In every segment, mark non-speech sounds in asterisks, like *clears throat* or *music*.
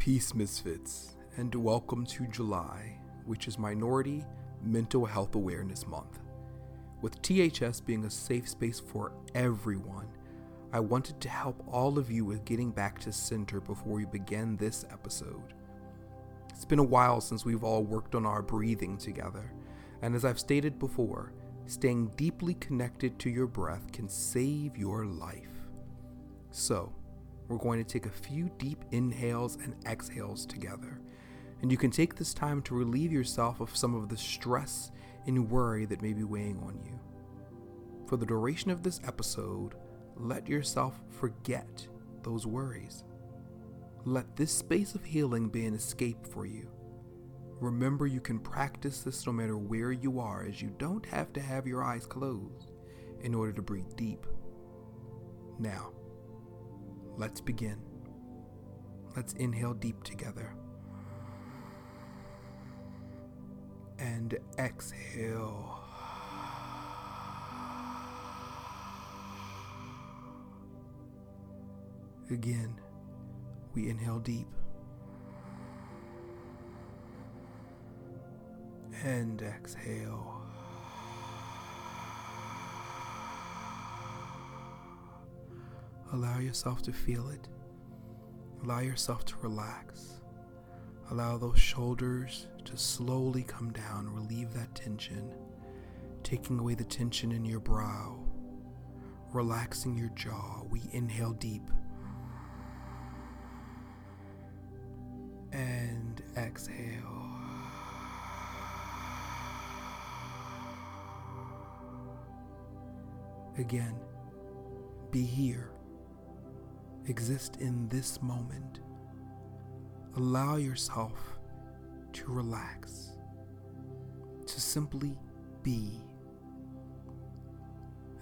Peace, Misfits, and welcome to July, which is Minority Mental Health Awareness Month. With THS being a safe space for everyone, I wanted to help all of you with getting back to center before we begin this episode. It's been a while since we've all worked on our breathing together, and as I've stated before, staying deeply connected to your breath can save your life. So, we're going to take a few deep inhales and exhales together. And you can take this time to relieve yourself of some of the stress and worry that may be weighing on you. For the duration of this episode, let yourself forget those worries. Let this space of healing be an escape for you. Remember, you can practice this no matter where you are, as you don't have to have your eyes closed in order to breathe deep. Now, Let's begin. Let's inhale deep together. And exhale. Again, we inhale deep. And exhale. Allow yourself to feel it. Allow yourself to relax. Allow those shoulders to slowly come down, relieve that tension, taking away the tension in your brow, relaxing your jaw. We inhale deep and exhale. Again, be here exist in this moment. Allow yourself to relax, to simply be.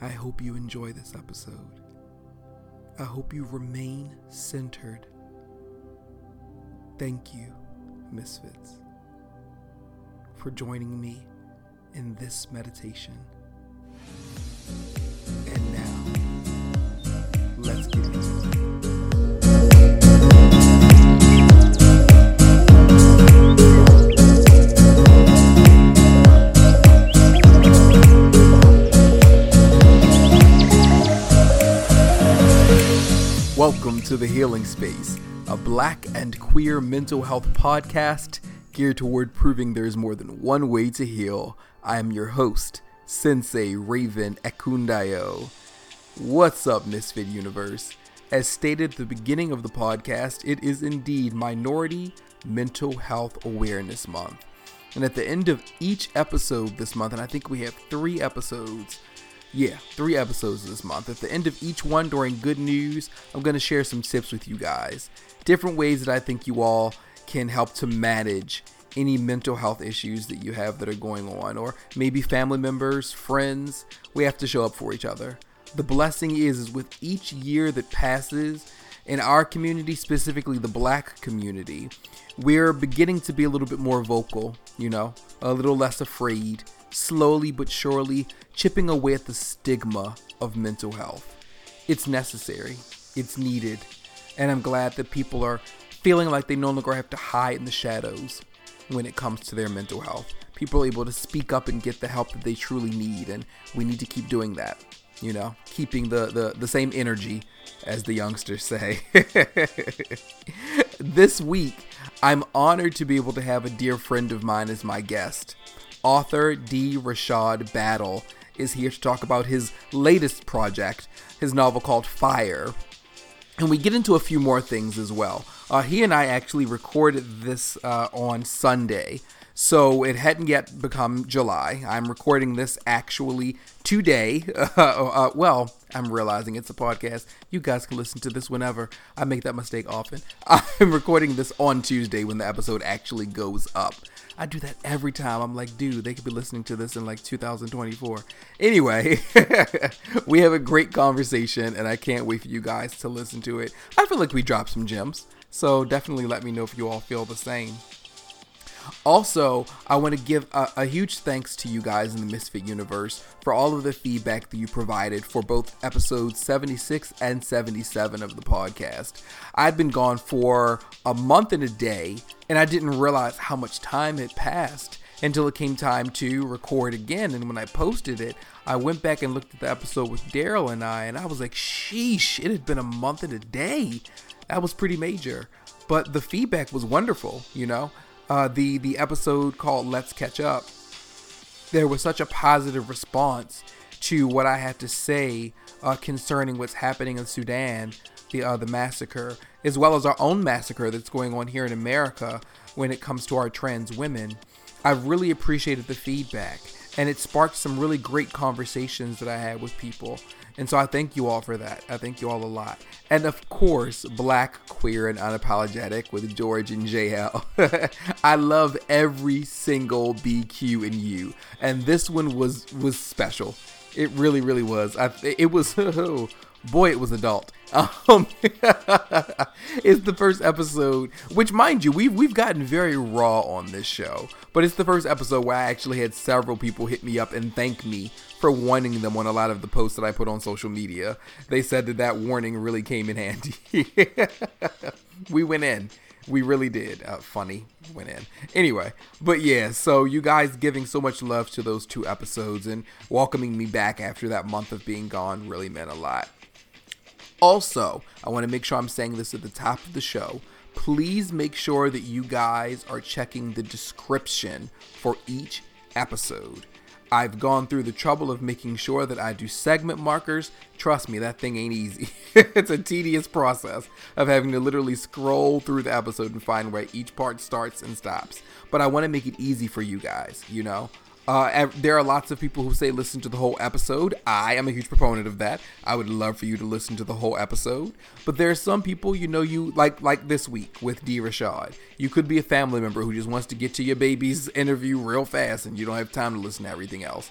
I hope you enjoy this episode. I hope you remain centered. Thank you, Misfits, for joining me in this meditation. And now, let's get into it. Welcome to The Healing Space, a black and queer mental health podcast geared toward proving there is more than one way to heal. I am your host, Sensei Raven Ekundayo. What's up, Misfit Universe? As stated at the beginning of the podcast, it is indeed Minority Mental Health Awareness Month. And at the end of each episode this month, and I think we have three episodes, yeah, three episodes this month. At the end of each one, during good news, I'm going to share some tips with you guys. Different ways that I think you all can help to manage any mental health issues that you have that are going on, or maybe family members, friends. We have to show up for each other. The blessing is, is with each year that passes, in our community, specifically the black community, we're beginning to be a little bit more vocal, you know, a little less afraid, slowly but surely chipping away at the stigma of mental health. It's necessary, it's needed, and I'm glad that people are feeling like they no longer have to hide in the shadows when it comes to their mental health. People are able to speak up and get the help that they truly need, and we need to keep doing that. You know, keeping the, the, the same energy, as the youngsters say. *laughs* this week, I'm honored to be able to have a dear friend of mine as my guest. Author D. Rashad Battle is here to talk about his latest project, his novel called Fire. And we get into a few more things as well. Uh, he and I actually recorded this uh, on Sunday, so it hadn't yet become July. I'm recording this actually today. *laughs* Uh, uh, well, I'm realizing it's a podcast. You guys can listen to this whenever. I make that mistake often. *laughs* I'm recording this on Tuesday when the episode actually goes up. I do that every time. I'm like, dude, they could be listening to this in like 2024. Anyway, *laughs* we have a great conversation, and I can't wait for you guys to listen to it. I feel like we dropped some gems, so definitely let me know if you all feel the same. Also, I want to give a, a, huge thanks to you guys in the Misfit universe for all of the feedback that you provided for both episodes 76 and 77 of the podcast. I'd been gone for a month and a day, and I didn't realize how much time had passed until it came time to record again. And when I posted it, I went back and looked at the episode with Daryl and I, and I was like, sheesh, it had been a month and a day. That was pretty major. But the feedback was wonderful, you know? Uh, the the episode called "Let's Catch Up," there was such a positive response to what I had to say uh, concerning what's happening in Sudan, the uh, the massacre, as well as our own massacre that's going on here in America when it comes to our trans women. I really appreciated the feedback, and it sparked some really great conversations that I had with people. And so I thank you all for that. I thank you all a lot. And of course, Black, Queer, and Unapologetic with George and JL. *laughs* I love every single BQ in you. And this one was was special. It really, really was. I, it was, *laughs* boy, it was adult. Um, *laughs* it's the first episode, which, mind you, we've we've gotten very raw on this show, but it's the first episode where I actually had several people hit me up and thank me for warning them on a lot of the posts that I put on social media. They said that that warning really came in handy. *laughs* we went in. We really did. Uh, funny went in. Anyway, but yeah, so you guys giving so much love to those two episodes and welcoming me back after that month of being gone really meant a lot. Also, I want to make sure I'm saying this at the top of the show. Please make sure that you guys are checking the description for each episode. I've gone through the trouble of making sure that I do segment markers. Trust me, that thing ain't easy. *laughs* it's a tedious process of having to literally scroll through the episode and find where each part starts and stops. But I want to make it easy for you guys, you know? Uh, there are lots of people who say listen to the whole episode. I am a huge proponent of that. I would love for you to listen to the whole episode. But there are some people, you know, you like like this week with D. Rashad. You could be a family member who just wants to get to your baby's interview real fast, and you don't have time to listen to everything else.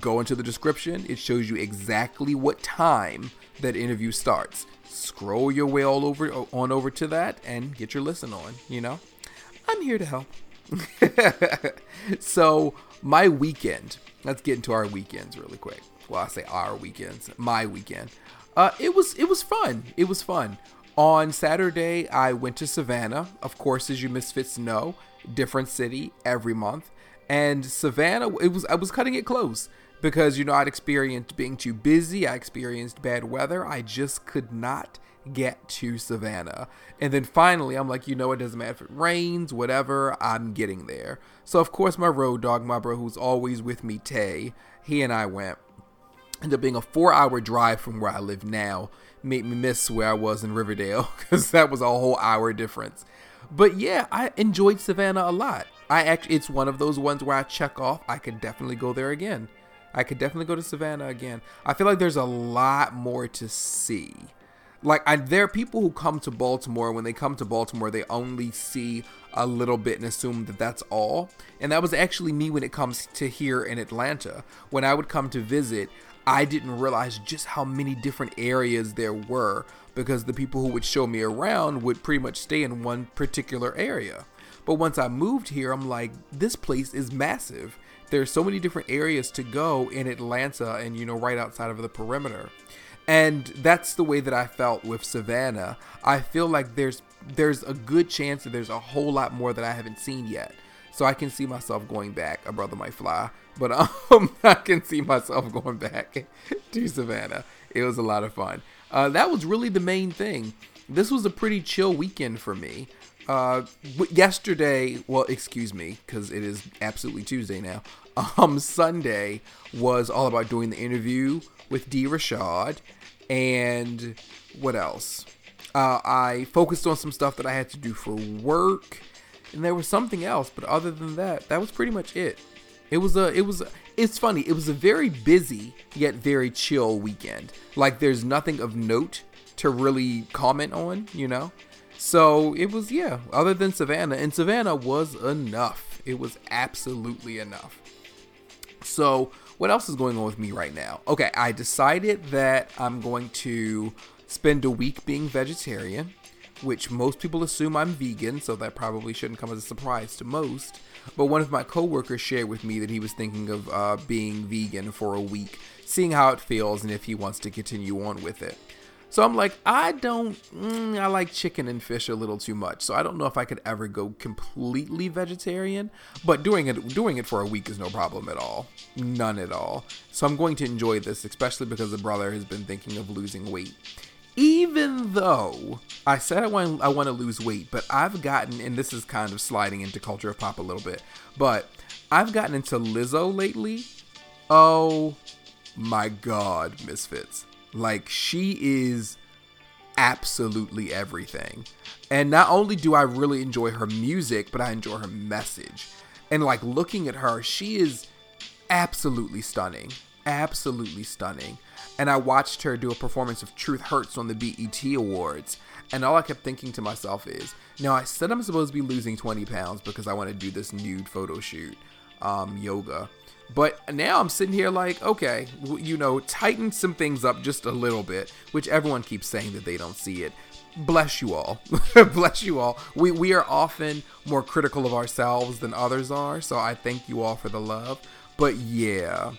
Go into the description. It shows you exactly what time that interview starts. Scroll your way all over on over to that and get your listen on. You know, I'm here to help. *laughs* so my weekend. Let's get into our weekends really quick. Well, I say our weekends. My weekend. Uh, it was it was fun. It was fun. On Saturday, I went to Savannah. Of course, as you misfits know, different city every month. And Savannah, it was I was cutting it close because you know I'd experienced being too busy. I experienced bad weather. I just could not get to Savannah. And then finally, I'm like, you know, it doesn't matter if it rains, whatever, I'm getting there. So, of course, my road dog, my bro, who's always with me, Tay, he and I went. Ended up being a four hour drive from where I live now. Made me miss where I was in Riverdale *laughs* because that was a whole hour difference. But yeah, I enjoyed Savannah a lot. I actually, it's one of those ones where I check off. I could definitely go there again. I could definitely go to Savannah again. I feel like there's a lot more to see like I, there are people who come to Baltimore when they come to Baltimore they only see a little bit and assume that that's all. And that was actually me when it comes to here in Atlanta. When I would come to visit I didn't realize just how many different areas there were because the people who would show me around would pretty much stay in one particular area. But once I moved here I'm like this place is massive. There's so many different areas to go in Atlanta and you know right outside of the perimeter and that's the way that I felt with Savannah. I feel like there's there's a good chance that there's a whole lot more that I haven't seen yet. So I can see myself going back. A brother might fly, but *laughs* um, I can see myself going back *laughs* to Savannah. It was a lot of fun. Uh, that was really the main thing. This was a pretty chill weekend for me. Uh, yesterday, well, excuse me, because it is absolutely Tuesday now. *laughs* Um, Sunday was all about doing the interview with D. Rashad. And what else? Uh, I focused on some stuff that I had to do for work, and there was something else. But other than that, that was pretty much it. It was a, it was, a, it's funny. It was a very busy yet very chill weekend. Like there's nothing of note to really comment on, you know. So it was, yeah. Other than Savannah, and Savannah was enough. It was absolutely enough. So what else is going on with me right now? Okay, I decided that I'm going to spend a week being vegetarian, which most people assume I'm vegan, so that probably shouldn't come as a surprise to most. But one of my coworkers shared with me that he was thinking of uh, being vegan for a week, seeing how it feels and if he wants to continue on with it. So I'm like, I don't, mm, I like chicken and fish a little too much. So I don't know if I could ever go completely vegetarian, but doing it, doing it for a week is no problem at all. None at all. So I'm going to enjoy this, especially because the brother has been thinking of losing weight. Even though I said I want, I want to lose weight, but I've gotten, and this is kind of sliding into culture of pop a little bit, but I've gotten into Lizzo lately. Oh my God, Misfits like she is absolutely everything. And not only do I really enjoy her music, but I enjoy her message. And like looking at her, she is absolutely stunning. Absolutely stunning. And I watched her do a performance of Truth Hurts on the BET Awards. And all I kept thinking to myself is, now I said I'm supposed to be losing 20 pounds because I want to do this nude photo shoot, um, yoga. But now I'm sitting here like, okay, you know, tighten some things up just a little bit, which everyone keeps saying that they don't see it. Bless you all. *laughs* Bless you all. We we are often more critical of ourselves than others are, so I thank you all for the love. But yeah.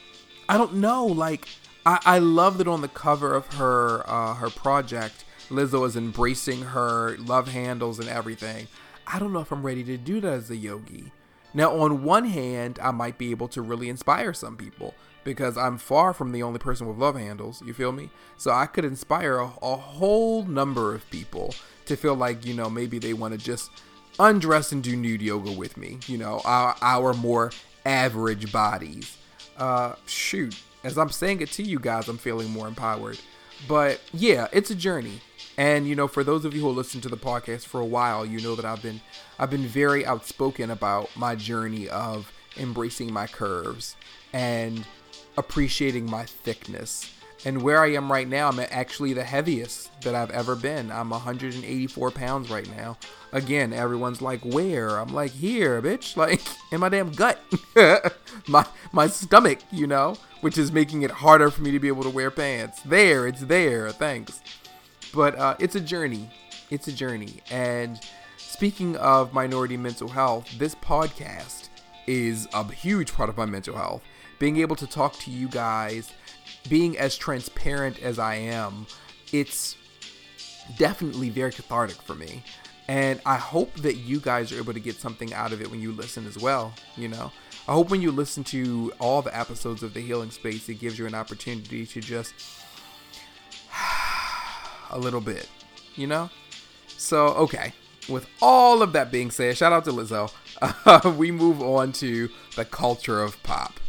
I don't know, like I, I love that on the cover of her uh, her project, Lizzo is embracing her love handles and everything. I don't know if I'm ready to do that as a yogi. Now, on one hand, I might be able to really inspire some people because I'm far from the only person with love handles. You feel me? So I could inspire a, a whole number of people to feel like, you know, maybe they want to just undress and do nude yoga with me. You know, our, our more average bodies. Uh, shoot, as I'm saying it to you guys, I'm feeling more empowered. But yeah, it's a journey. And you know, for those of you who listen to the podcast for a while, you know that I've been I've been very outspoken about my journey of embracing my curves and appreciating my thickness. And where I am right now, I'm actually the heaviest that I've ever been. I'm 184 pounds right now. Again, everyone's like, "Where?" I'm like, "Here, bitch!" *laughs* Like in my damn gut, *laughs* my my stomach, you know, which is making it harder for me to be able to wear pants. There, it's there. Thanks. But uh, it's a journey. It's a journey. And speaking of minority mental health, this podcast is a huge part of my mental health. Being able to talk to you guys, being as transparent as I am, it's definitely very cathartic for me. And I hope that you guys are able to get something out of it when you listen as well. You know, I hope when you listen to all the episodes of The Healing Space, it gives you an opportunity to just a little bit, you know? So, okay. With all of that being said, shout out to Lizzo. Uh, *laughs* we move on to the culture of pop.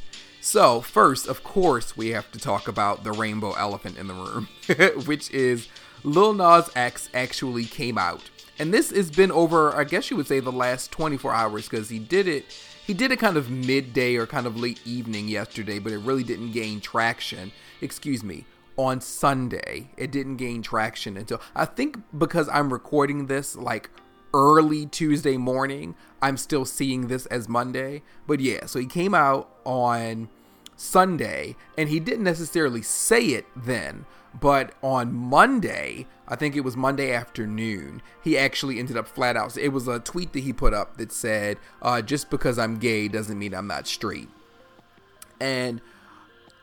So, first, of course, we have to talk about the rainbow elephant in the room, *laughs* which is Lil Nas X actually came out. And this has been over, I guess you would say, the last 24 hours because he did it. He did it kind of midday or kind of late evening yesterday, but it really didn't gain traction. Excuse me, on Sunday. It didn't gain traction until I think because I'm recording this like early Tuesday morning, I'm still seeing this as Monday. But yeah, so he came out on Sunday and he didn't necessarily say it then, but on Monday, I think it was Monday afternoon, he actually ended up flat out. It was a tweet that he put up that said, uh, just because I'm gay doesn't mean I'm not straight. And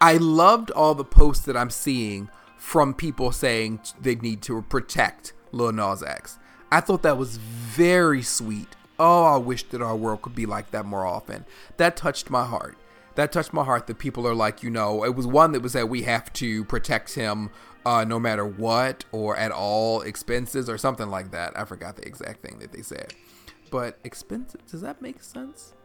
I loved all the posts that I'm seeing from people saying they need to protect Lil Nas X. I thought that was very sweet. Oh, I wish that our world could be like that more often. That touched my heart. That touched my heart that people are like, you know, it was one that was that we have to protect him uh, no matter what or at all expenses or something like that. I forgot the exact thing that they said. But expensive, does that make sense?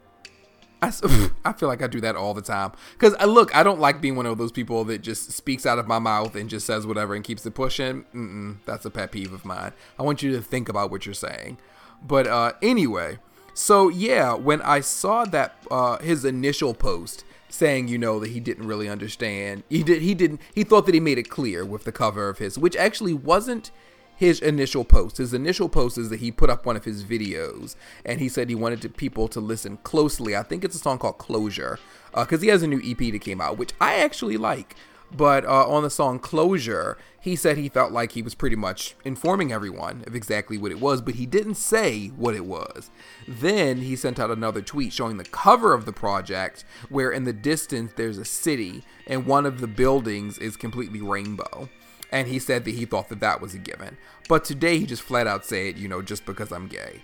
I, *laughs* I feel like I do that all the time. Because I uh, look, I don't like being one of those people that just speaks out of my mouth and just says whatever and keeps it pushing. Mm-mm, that's a pet peeve of mine. I want you to think about what you're saying. But uh, anyway, so yeah, when I saw that uh, his initial post saying, you know, that he didn't really understand, he did, he didn't, he thought that he made it clear with the cover of his, which actually wasn't his initial post. His initial post is that he put up one of his videos and he said he wanted to, people to listen closely. I think it's a song called Closure because uh, he has a new EP that came out, which I actually like. But uh, on the song Closure, he said he felt like he was pretty much informing everyone of exactly what it was, but he didn't say what it was. Then he sent out another tweet showing the cover of the project, where in the distance there's a city, and one of the buildings is completely rainbow. And he said that he thought that that was a given. But today he just flat out said, you know, just because I'm gay.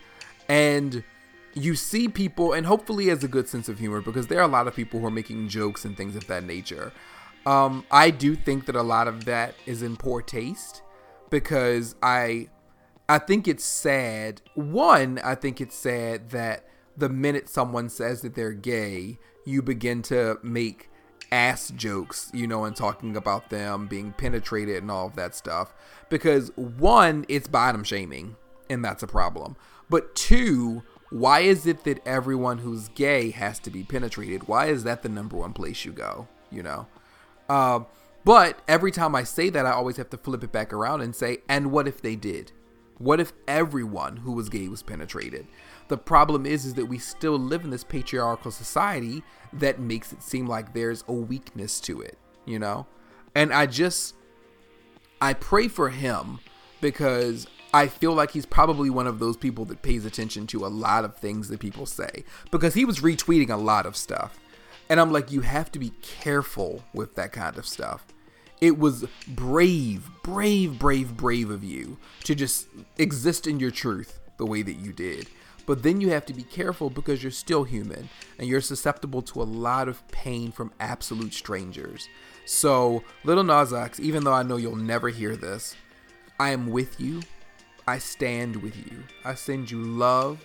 And you see people, and hopefully has a good sense of humor, because there are a lot of people who are making jokes and things of that nature. Um, I do think that a lot of that is in poor taste because I I think it's sad. One, I think it's sad that the minute someone says that they're gay, you begin to make ass jokes, you know, and talking about them being penetrated and all of that stuff. Because one, it's bottom shaming, and that's a problem. But two, why is it that everyone who's gay has to be penetrated? Why is that the number one place you go? You know? Um, but every time I say that, I always have to flip it back around and say, and what if they did? What if everyone who was gay was penetrated? The problem is, is that we still live in this patriarchal society that makes it seem like there's a weakness to it, you know? And I just, I pray for him because I feel like he's probably one of those people that pays attention to a lot of things that people say because he was retweeting a lot of stuff. And I'm like, you have to be careful with that kind of stuff. It was brave, brave, brave, brave of you to just exist in your truth the way that you did. But then you have to be careful because you're still human and you're susceptible to a lot of pain from absolute strangers. So, Little Nas even though I know you'll never hear this, I am with you. I stand with you. I send you love,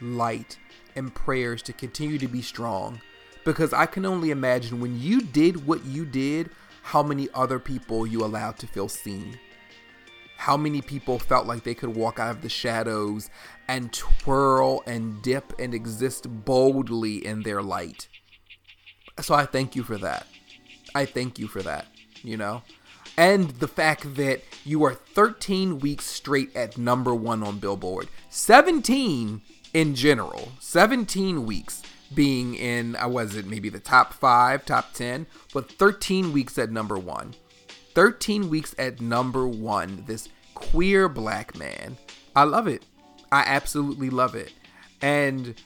light, and prayers to continue to be strong because I can only imagine when you did what you did, how many other people you allowed to feel seen. How many people felt like they could walk out of the shadows and twirl and dip and exist boldly in their light. So I thank you for that. I thank you for that, you know? And the fact that you are 13 weeks straight at number one on Billboard, 17 in general, 17 weeks being in, I uh, was it maybe the top five, top 10, but 13 weeks at number one. 13 weeks at number one, this queer black man. I love it. I absolutely love it. And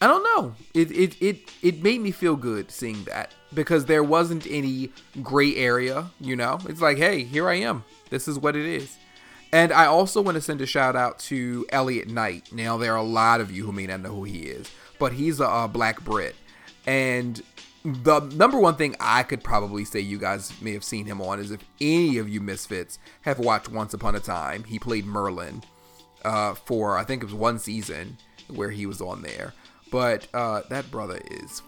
I don't know. It, it it it made me feel good seeing that because there wasn't any gray area, you know? It's like, hey, here I am. This is what it is. And I also want to send a shout out to Elliot Knight. Now, there are a lot of you who may not know who he is but he's a, a black Brit. And the number one thing I could probably say you guys may have seen him on is if any of you misfits have watched Once Upon a Time, he played Merlin uh, for I think it was one season where he was on there. But uh, that brother is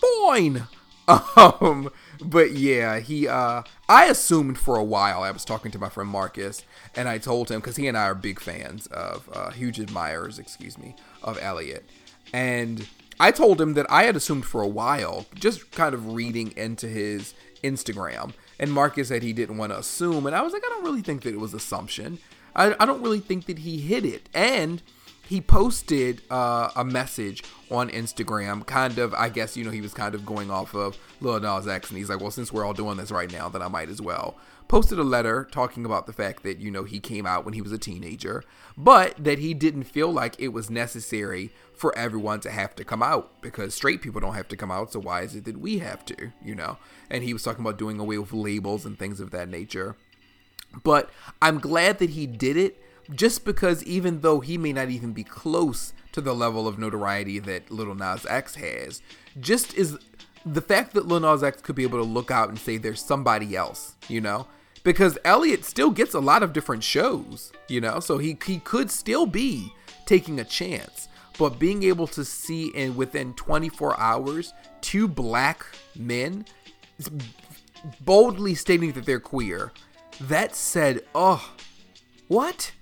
fine. *laughs* Um, but yeah, he uh I assumed for a while I was talking to my friend Marcus and I told him because he and I are big fans of uh huge admirers, excuse me, of Elliot. And I told him that I had assumed for a while, just kind of reading into his Instagram. And Marcus said he didn't want to assume. And I was like, I don't really think that it was assumption. I, I don't really think that he hid it. And he posted uh, a message on Instagram, kind of, I guess, you know, he was kind of going off of Lil Nas X. And he's like, well, since we're all doing this right now, then I might as well posted a letter talking about the fact that, you know, he came out when he was a teenager, but that he didn't feel like it was necessary for everyone to have to come out because straight people don't have to come out. So why is it that we have to, you know? And he was talking about doing away with labels and things of that nature. But I'm glad that he did it just because even though he may not even be close to the level of notoriety that Little Nas X has, just is the fact that Lil Nas X could be able to look out and say there's somebody else, you know, because Elliot still gets a lot of different shows, you know, so he he could still be taking a chance. But being able to see in within 24 hours two black men boldly stating that they're queer, that said, oh, what?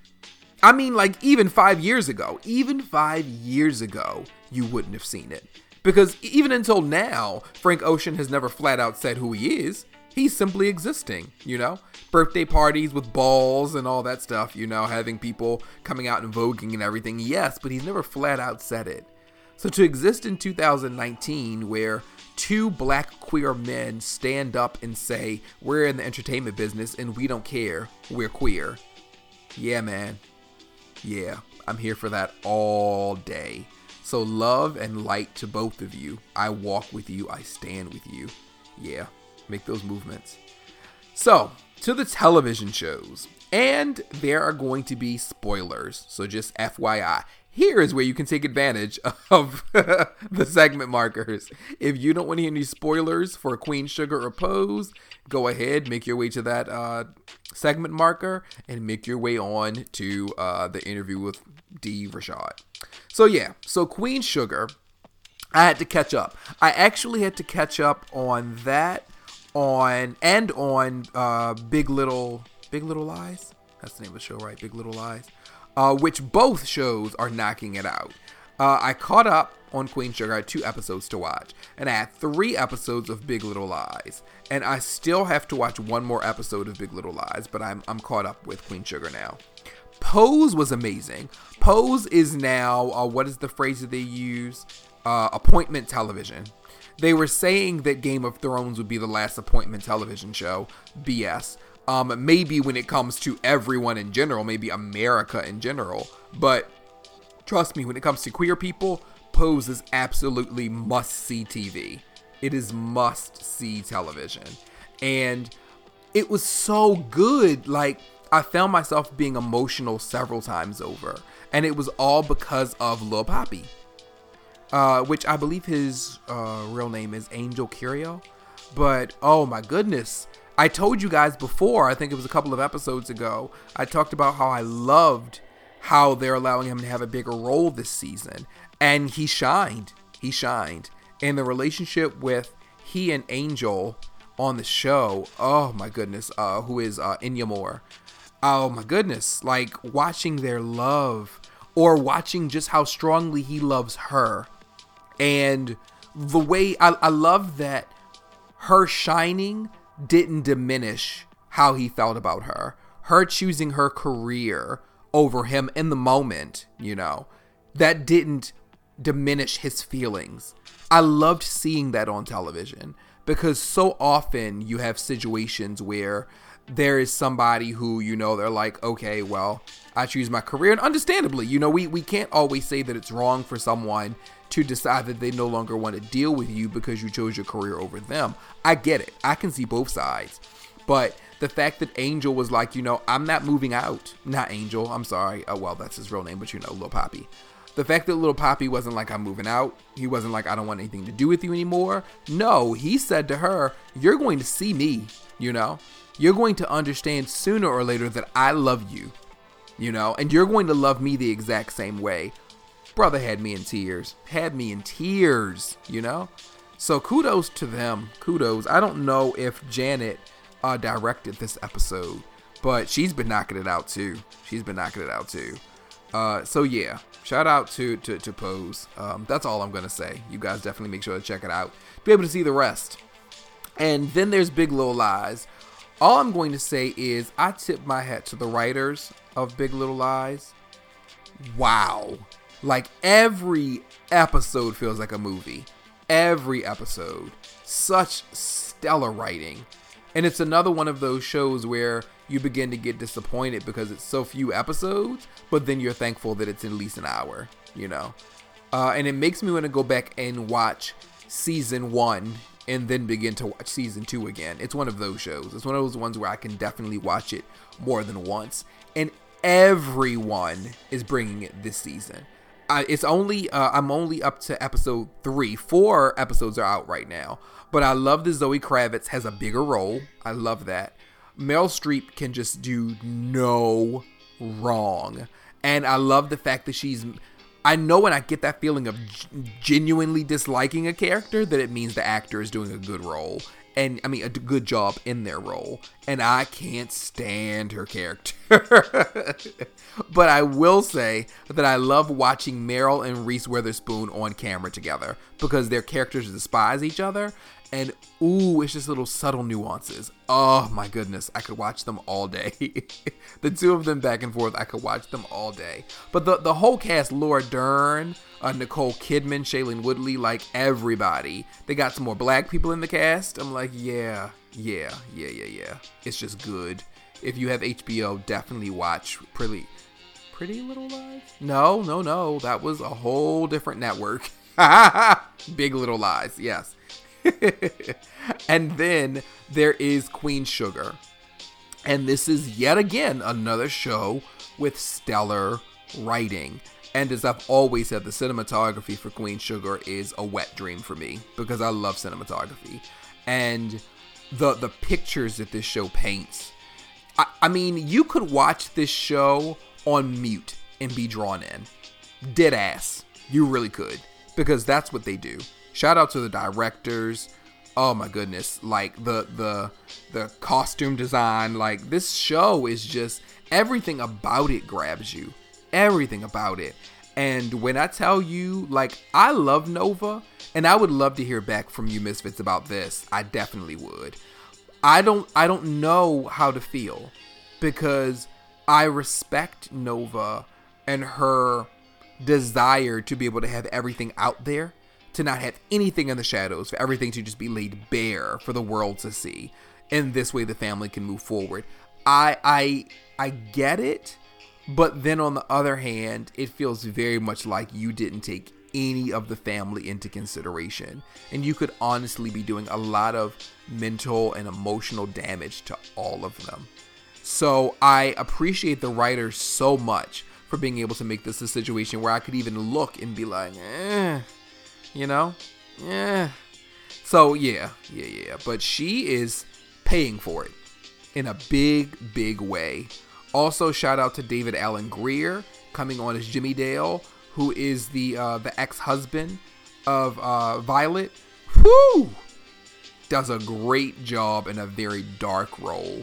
I mean, like even five years ago, even five years ago, you wouldn't have seen it. Because even until now, Frank Ocean has never flat out said who he is. He's simply existing, you know? birthday parties with balls and all that stuff, you know, having people coming out and voguing and everything. Yes, but he's never flat out said it. So to exist in 2019 where two black queer men stand up and say, We're in the entertainment business and we don't care. We're queer. Yeah, man. Yeah, I'm here for that all day. So, love and light to both of you. I walk with you, I stand with you. Yeah, make those movements. So, to the television shows. And there are going to be spoilers. So, just FYI here is where you can take advantage of *laughs* the segment markers. If you don't want any spoilers for Queen Sugar or Pose, go ahead, make your way to that uh, segment marker and make your way on to uh, the interview with D. Rashad. So, yeah, so Queen Sugar, I had to catch up. I actually had to catch up on that, on and on uh, Big Little Big Little Lies. That's the name of the show, right? Big Little Lies uh, which both shows are knocking it out. Uh, I caught up on Queen Sugar. I had two episodes to watch, and I had three episodes of Big Little Lies, and I still have to watch one more episode of Big Little Lies, but I'm I'm caught up with Queen Sugar now. Pose was amazing. Pose is now uh, what is the phrase that they use? Uh, appointment television. They were saying that Game of Thrones would be the last appointment television show. BS. Um, maybe when it comes to everyone in general, maybe America in general. But trust me, when it comes to queer people, Pose is absolutely must see TV. It is must see television. And it was so good. Like, I found myself being emotional several times over. And it was all because of Lil Papi. Uh, which I believe his uh, real name is Angel Curiel. But oh my goodness, I told you guys before, I think it was a couple of episodes ago, I talked about how I loved how they're allowing him to have a bigger role this season. And he shined. He shined. And the relationship with he and Angel on the show, oh my goodness, uh, who is uh, Indya Moore. Oh my goodness, like watching their love or watching just how strongly he loves her. And the way I, I love that her shining didn't diminish how he felt about her. Her choosing her career over him in the moment, you know, that didn't diminish his feelings. I loved seeing that on television because so often you have situations where there is somebody who, you know, they're like, okay, well, I choose my career. And understandably, you know, we, we can't always say that it's wrong for someone to decide that they no longer want to deal with you because you chose your career over them. I get it. I can see both sides. But the fact that Angel was like, you know, I'm not moving out. Not Angel. I'm sorry. Oh, well, that's his real name, but you know, Lil Papi. The fact that Lil Papi wasn't like, I'm moving out. He wasn't like, I don't want anything to do with you anymore. No, he said to her, You're going to see me, you know? You're going to understand sooner or later that I love you, you know? And you're going to love me the exact same way brother had me in tears. Had me in tears, you know? So kudos to them. Kudos. I don't know if Janet uh, directed this episode, but she's been knocking it out too. She's been knocking it out too. Uh, so yeah, shout out to to, to Pose. Um, that's all I'm gonna say. You guys definitely make sure to check it out. Be able to see the rest. And then there's Big Little Lies. All I'm going to say is I tip my hat to the writers of Big Little Lies. Wow. Like every episode feels like a movie. Every episode. Such stellar writing. And it's another one of those shows where you begin to get disappointed because it's so few episodes, but then you're thankful that it's at least an hour, you know? Uh, and it makes me want to go back and watch season one and then begin to watch season two again. It's one of those shows. It's one of those ones where I can definitely watch it more than once. And everyone is bringing it this season. I, it's only uh, I'm only up to episode three. Four episodes are out right now, but I love that Zoe Kravitz has a bigger role. I love that. Meryl Streep can just do no wrong, and I love the fact that she's. I know when I get that feeling of genuinely disliking a character that it means the actor is doing a good role, and I mean a good job in their role. And I can't stand her character. *laughs* but I will say that I love watching Meryl and Reese Witherspoon on camera together because their characters despise each other And ooh, it's just little subtle nuances. Oh my goodness, I could watch them all day. *laughs* the two of them back and forth, I could watch them all day. But the the whole cast, Laura Dern, uh, Nicole Kidman, Shailene Woodley, like everybody. They got some more black people in the cast. I'm like, yeah, yeah, yeah, yeah, yeah. It's just good. If you have HBO, definitely watch Pretty Pretty Little Lies. No, no, no. That was a whole different network. *laughs* Big Little Lies. Yes. *laughs* and then there is Queen Sugar. And this is yet again another show with stellar writing. And as I've always said, the cinematography for Queen Sugar is a wet dream for me because I love cinematography. And the the pictures that this show paints. I, I mean, you could watch this show on mute and be drawn in. Dead ass. You really could. Because that's what they do. Shout out to the directors. Oh my goodness. Like the the the costume design, like this show is just everything about it grabs you. Everything about it. And when I tell you, like, I love Nova, and I would love to hear back from you, Misfits, about this. I definitely would. I don't I don't know how to feel because I respect Nova and her desire to be able to have everything out there, to not have anything in the shadows, for everything to just be laid bare for the world to see. And this way the family can move forward. I I I get it, but then on the other hand, it feels very much like you didn't take any of the family into consideration. And you could honestly be doing a lot of mental and emotional damage to all of them. So I appreciate the writer so much for being able to make this a situation where I could even look and be like, eh, you know, yeah. So yeah, yeah, yeah. But she is paying for it in a big, big way. Also, shout out to David Alan Grier coming on as Jimmy Dale, who is the uh, the ex-husband of uh, Violet. Whoo! Does a great job in a very dark role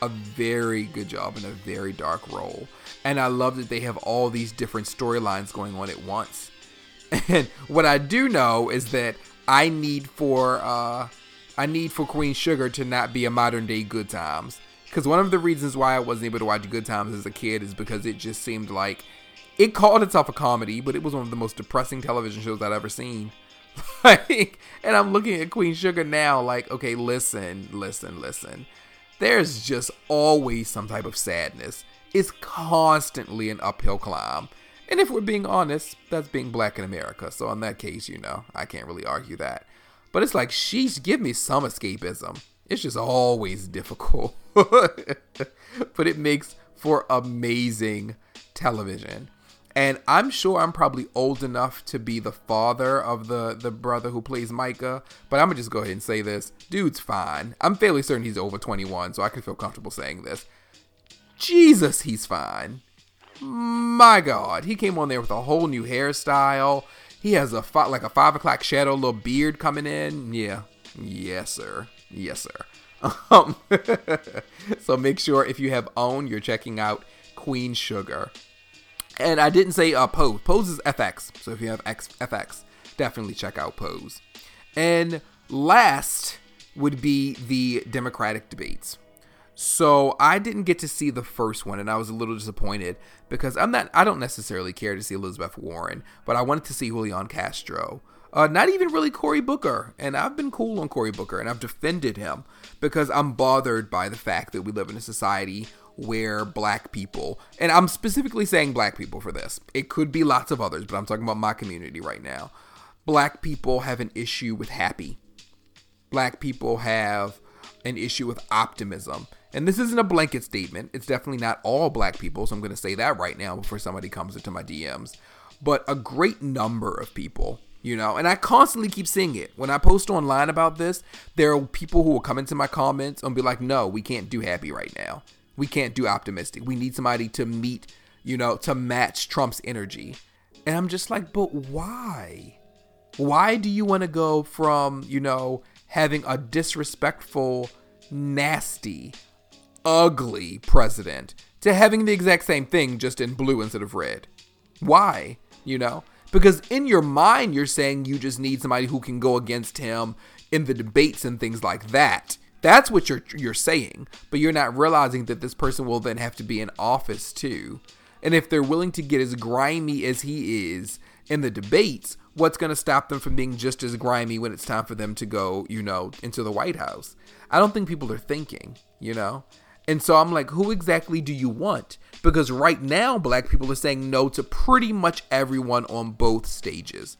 a very good job in a very dark role. And I love that they have all these different storylines going on at once. And what I do know is that I need for uh I need for Queen Sugar to not be a modern day Good Times. Because one of the reasons why I wasn't able to watch Good Times as a kid is because it just seemed like it called itself a comedy, but it was one of the most depressing television shows I'd ever seen. *laughs* like, and I'm looking at Queen Sugar now, like, okay, listen, listen, listen there's just always some type of sadness. It's constantly an uphill climb. And if we're being honest, that's being black in America. So in that case, you know, I can't really argue that. But it's like, sheesh, give me some escapism. It's just always difficult. *laughs* but it makes for amazing television and I'm sure I'm probably old enough to be the father of the the brother who plays Micah, but I'm gonna just go ahead and say this: dude's fine. I'm fairly certain he's over 21, so I can feel comfortable saying this. Jesus, he's fine. My God, he came on there with a whole new hairstyle. He has a fi- like a five o'clock shadow, little beard coming in. Yeah, yes, sir. Yes, sir. *laughs* Um, *laughs* so make sure if you have OWN, you're checking out Queen Sugar. And I didn't say uh, Pose. Pose is FX. So if you have X, FX, definitely check out Pose. And last would be the Democratic debates. So I didn't get to see the first one, and I was a little disappointed because I'm not. I don't necessarily care to see Elizabeth Warren, but I wanted to see Julian Castro. Uh, not even really Cory Booker, and I've been cool on Cory Booker, and I've defended him because I'm bothered by the fact that we live in a society where black people, and I'm specifically saying black people for this, it could be lots of others, but I'm talking about my community right now. Black people have an issue with happy. Black people have an issue with optimism. And this isn't a blanket statement. It's definitely not all black people, so I'm going to say that right now before somebody comes into my DMs. But a great number of people, you know, and I constantly keep seeing it. When I post online about this, there are people who will come into my comments and be like, no, we can't do happy right now. We can't do optimistic. We need somebody to meet, you know, to match Trump's energy. And I'm just like, but why? Why do you want to go from, you know, having a disrespectful, nasty, ugly president to having the exact same thing just in blue instead of red? Why? You know? Because in your mind, you're saying you just need somebody who can go against him in the debates and things like that. That's what you're you're saying, but you're not realizing that this person will then have to be in office too. And if they're willing to get as grimy as he is in the debates, what's going to stop them from being just as grimy when it's time for them to go, you know, into the White House? I don't think people are thinking, you know? And so I'm like, who exactly do you want? Because right now, black people are saying no to pretty much everyone on both stages.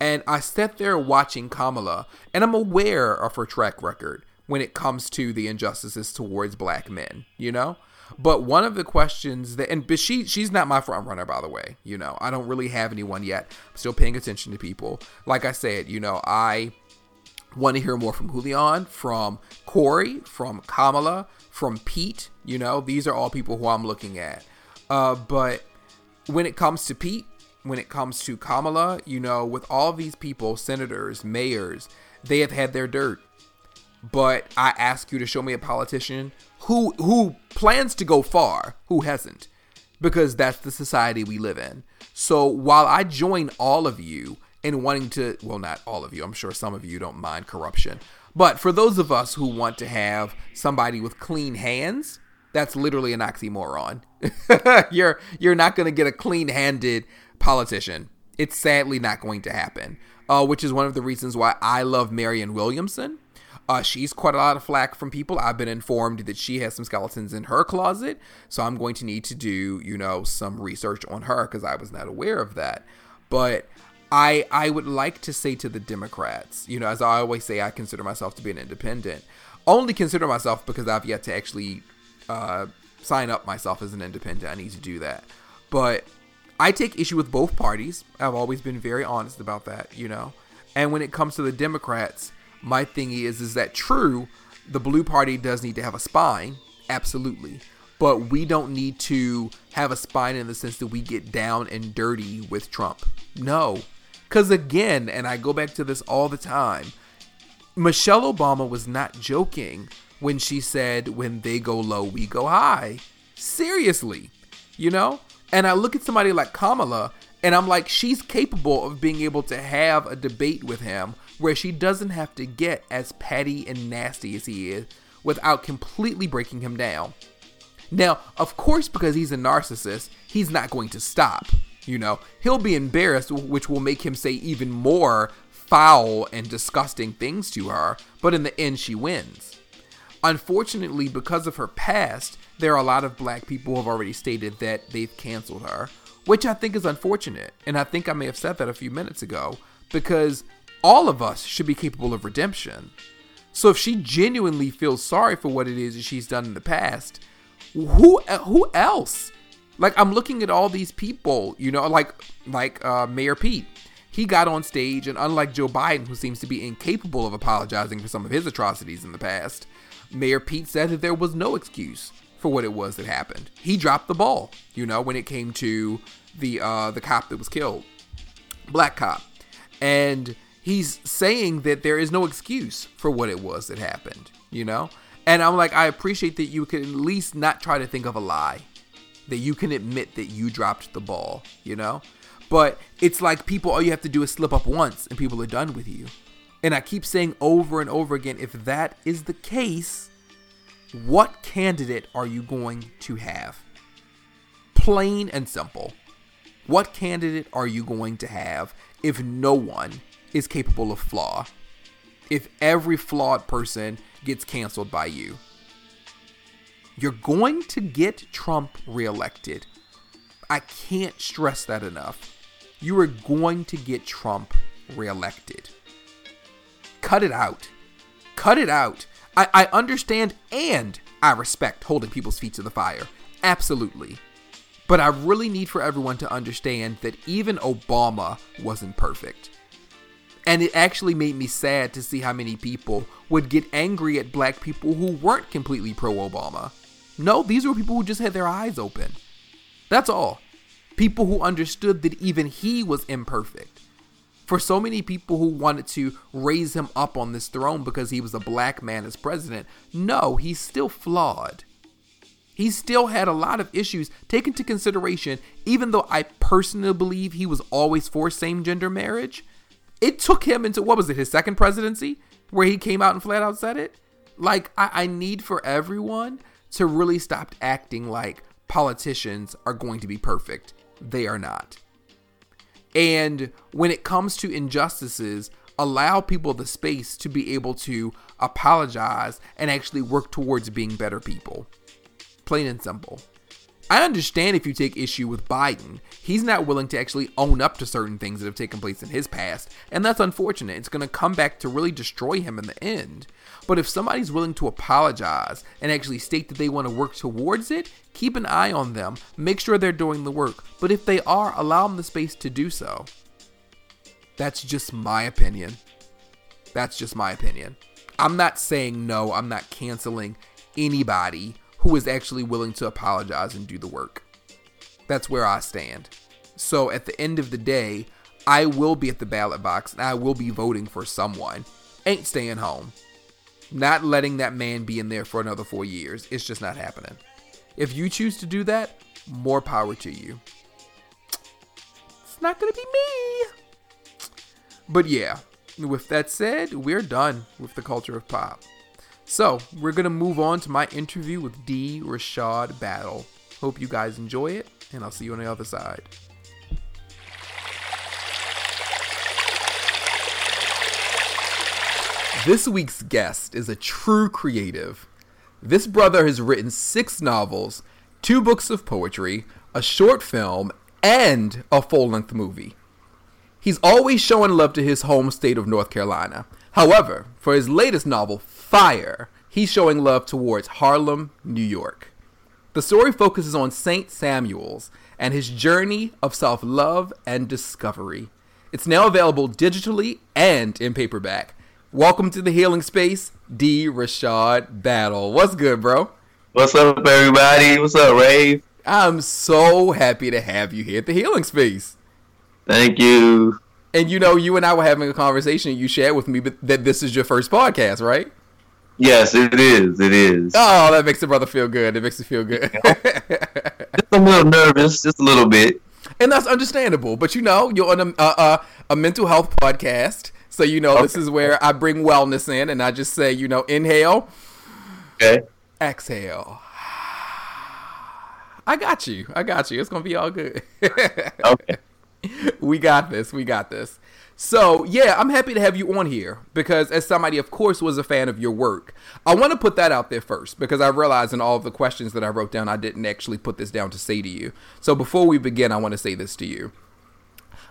And I sat there watching Kamala, and I'm aware of her track record when it comes to the injustices towards black men, you know? But one of the questions that, and but she she's not my front runner, by the way. You know, I don't really have anyone yet. I'm still paying attention to people. Like I said, you know, I want to hear more from Julian, from Corey, from Kamala, from Pete. You know, these are all people who I'm looking at. Uh, but when it comes to Pete, when it comes to Kamala, you know, with all these people, senators, mayors, they have had their dirt but I ask you to show me a politician who who plans to go far, who hasn't, because that's the society we live in. So while I join all of you in wanting to, well, not all of you, I'm sure some of you don't mind corruption, but for those of us who want to have somebody with clean hands, that's literally an oxymoron. *laughs* you're you're not going to get a clean-handed politician. It's sadly not going to happen. Uh, which is one of the reasons why I love Marianne Williamson uh, she's quite a lot of flack from people. I've been informed that she has some skeletons in her closet, so I'm going to need to do, you know, some research on her because I was not aware of that. But I I would like to say to the Democrats, you know, as I always say, I consider myself to be an independent. Only consider myself because I've yet to actually uh, sign up myself as an independent. I need to do that. But I take issue with both parties. I've always been very honest about that, you know. And when it comes to the Democrats, my thing is is that true the blue party does need to have a spine absolutely but we don't need to have a spine in the sense that we get down and dirty with trump no because again and i go back to this all the time michelle obama was not joking when she said when they go low we go high seriously you know and i look at somebody like kamala and i'm like she's capable of being able to have a debate with him where she doesn't have to get as petty and nasty as he is without completely breaking him down. Now, of course, because he's a narcissist, he's not going to stop. You know, he'll be embarrassed, which will make him say even more foul and disgusting things to her, but in the end, she wins. Unfortunately, because of her past, there are a lot of black people who have already stated that they've canceled her, which I think is unfortunate. And I think I may have said that a few minutes ago because all of us should be capable of redemption. So if she genuinely feels sorry for what it is that she's done in the past, who who else? Like I'm looking at all these people, you know, like like uh, Mayor Pete. He got on stage, and unlike Joe Biden, who seems to be incapable of apologizing for some of his atrocities in the past, Mayor Pete said that there was no excuse for what it was that happened. He dropped the ball, you know, when it came to the uh, the cop that was killed, black cop, and he's saying that there is no excuse for what it was that happened, you know? And I'm like, I appreciate that you can at least not try to think of a lie, that you can admit that you dropped the ball, you know? But it's like people, all you have to do is slip up once and people are done with you. And I keep saying over and over again if that is the case, what candidate are you going to have? Plain and simple. What candidate are you going to have if no one is capable of flaw. If every flawed person gets canceled by you, you're going to get Trump reelected. I can't stress that enough. You are going to get Trump reelected. Cut it out. Cut it out. I, I understand and I respect holding people's feet to the fire. Absolutely. But I really need for everyone to understand that even Obama wasn't perfect. And it actually made me sad to see how many people would get angry at black people who weren't completely pro Obama. No, these were people who just had their eyes open. That's all. People who understood that even he was imperfect. For so many people who wanted to raise him up on this throne because he was a black man as president, no, he's still flawed. He still had a lot of issues taken into consideration, even though I personally believe he was always for same gender marriage. It took him into what was it, his second presidency? where he came out and flat out said it. Like, I, I need for everyone to really stop acting like politicians are going to be perfect. They are not. And when it comes to injustices, allow people the space to be able to apologize and actually work towards being better people. Plain and simple. I understand if you take issue with Biden. He's not willing to actually own up to certain things that have taken place in his past, and that's unfortunate. It's going to come back to really destroy him in the end. But if somebody's willing to apologize and actually state that they want to work towards it, keep an eye on them. Make sure they're doing the work. But if they are, allow them the space to do so. That's just my opinion. That's just my opinion. I'm not saying no, I'm not canceling anybody who is actually willing to apologize and do the work. That's where I stand. So at the end of the day, I will be at the ballot box and I will be voting for someone. Ain't staying home. Not letting that man be in there for another four years. It's just not happening. If you choose to do that, more power to you. It's not going to be me. But yeah, with that said, we're done with the culture of pop. So, we're going to move on to my interview with D. Rashad Battle. Hope you guys enjoy it, and I'll see you on the other side. This week's guest is a true creative. This brother has written six novels, two books of poetry, a short film, and a full length movie. He's always showing love to his home state of North Carolina. However, for his latest novel, Fire, he's showing love towards Harlem, New York. The story focuses on St. Samuel's and his journey of self love and discovery. It's now available digitally and in paperback. Welcome to the healing space, D. Rashad Battle. What's good, bro? What's up, everybody? What's up, Rave? I'm so happy to have you here at the healing space. Thank you. And you know, you and I were having a conversation. You shared with me that this is your first podcast, right? Yes, it is. It is. Oh, that makes the brother feel good. It makes me feel good. just a little nervous, just a little bit. And that's understandable. But you know, you're on a, a, a mental health podcast. So, you know, okay. this is where I bring wellness in and I just say, you know, inhale. Okay. Exhale. I got you. I got you. It's going to be all good. *laughs* okay. We got this. We got this. So, yeah, I'm happy to have you on here because, as somebody, of course, was a fan of your work, I want to put that out there first because I realized in all of the questions that I wrote down, I didn't actually put this down to say to you. So, before we begin, I want to say this to you.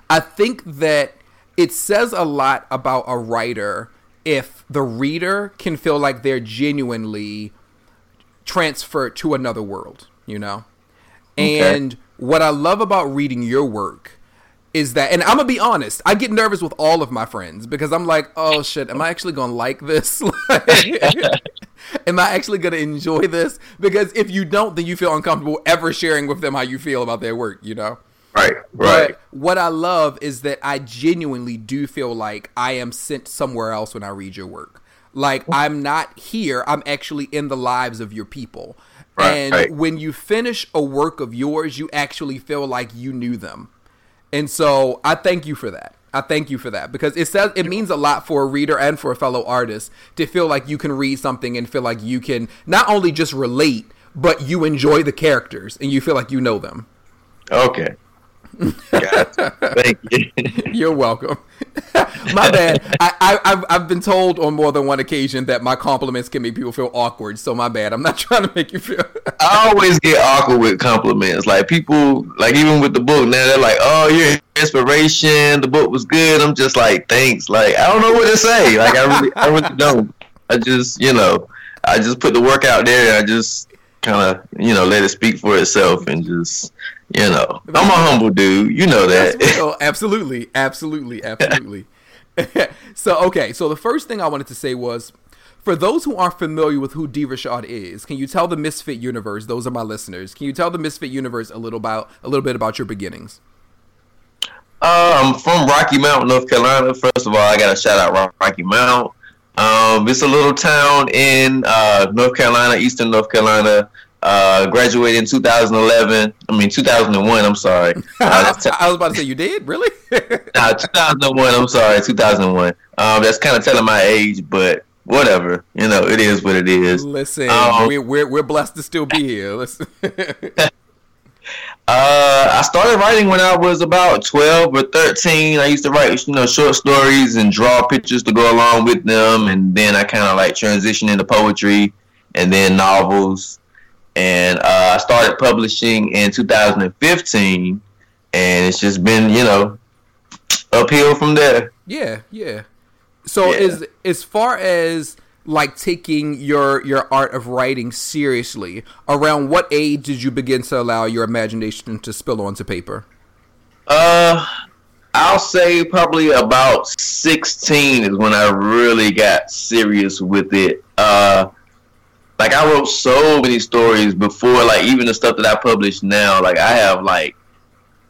I think that it says a lot about a writer if the reader can feel like they're genuinely transferred to another world, you know? Okay. And what I love about reading your work is that and I'm gonna be honest, I get nervous with all of my friends because I'm like, oh shit, am I actually gonna like this? *laughs* am I actually gonna enjoy this? Because if you don't, then you feel uncomfortable ever sharing with them how you feel about their work, you know? Right, right. But what I love is that I genuinely do feel like I am sent somewhere else when I read your work. Like I'm not here, I'm actually in the lives of your people. Right, and right. when you finish a work of yours, you actually feel like you knew them and so I thank you for that. I thank you for that because it says it means a lot for a reader and for a fellow artist to feel like you can read something and feel like you can not only just relate, but you enjoy the characters and you feel like you know them. Okay. Thank you. *laughs* You're welcome. *laughs* my bad. I, I, have I've been told on more than one occasion that my compliments can make people feel awkward. So my bad. I'm not *laughs* trying to make you feel. I always get awkward with compliments. Like people, like even with the book now, they're like, "Oh, you're inspiration. The book was good." I'm just like, "Thanks." Like I don't know what to say. Like I really, I really don't. I just, you know, I just put the work out there. and I just kind of, you know, let it speak for itself and just you know, I'm a humble dude. You know that. *laughs* oh, absolutely, absolutely, absolutely. *laughs* so okay, so the first thing I wanted to say was, for those who aren't familiar with who D. Rashad is, can you tell the Misfit universe? Those are my listeners. Can you tell the Misfit universe a little about a little bit about your beginnings? Uh, I'm from Rocky Mount, North Carolina. First of all, I got to shout out Rocky Mount. Um, it's a little town in uh, North Carolina, Eastern North Carolina. Uh, graduated in 2011. I mean 2001. I'm sorry. *laughs* Uh, t- I was about to say you did really. *laughs* nah, 2001. I'm sorry, 2001. Um, that's kind of telling my age, but whatever. You know, it is what it is. Listen, um, we're, we're we're blessed to still be here. Listen. *laughs* Uh, I started writing when I was about twelve or thirteen. I used to write, you know, short stories and draw pictures to go along with them, and then I kind of like transitioned into poetry and then novels. And uh, I started publishing in 2015, and it's just been, you know, uphill from there. Yeah, yeah. So yeah. as as far as like taking your your art of writing seriously around what age did you begin to allow your imagination to spill onto paper uh i'll say probably about 16 is when i really got serious with it uh like i wrote so many stories before like even the stuff that i publish now like i have like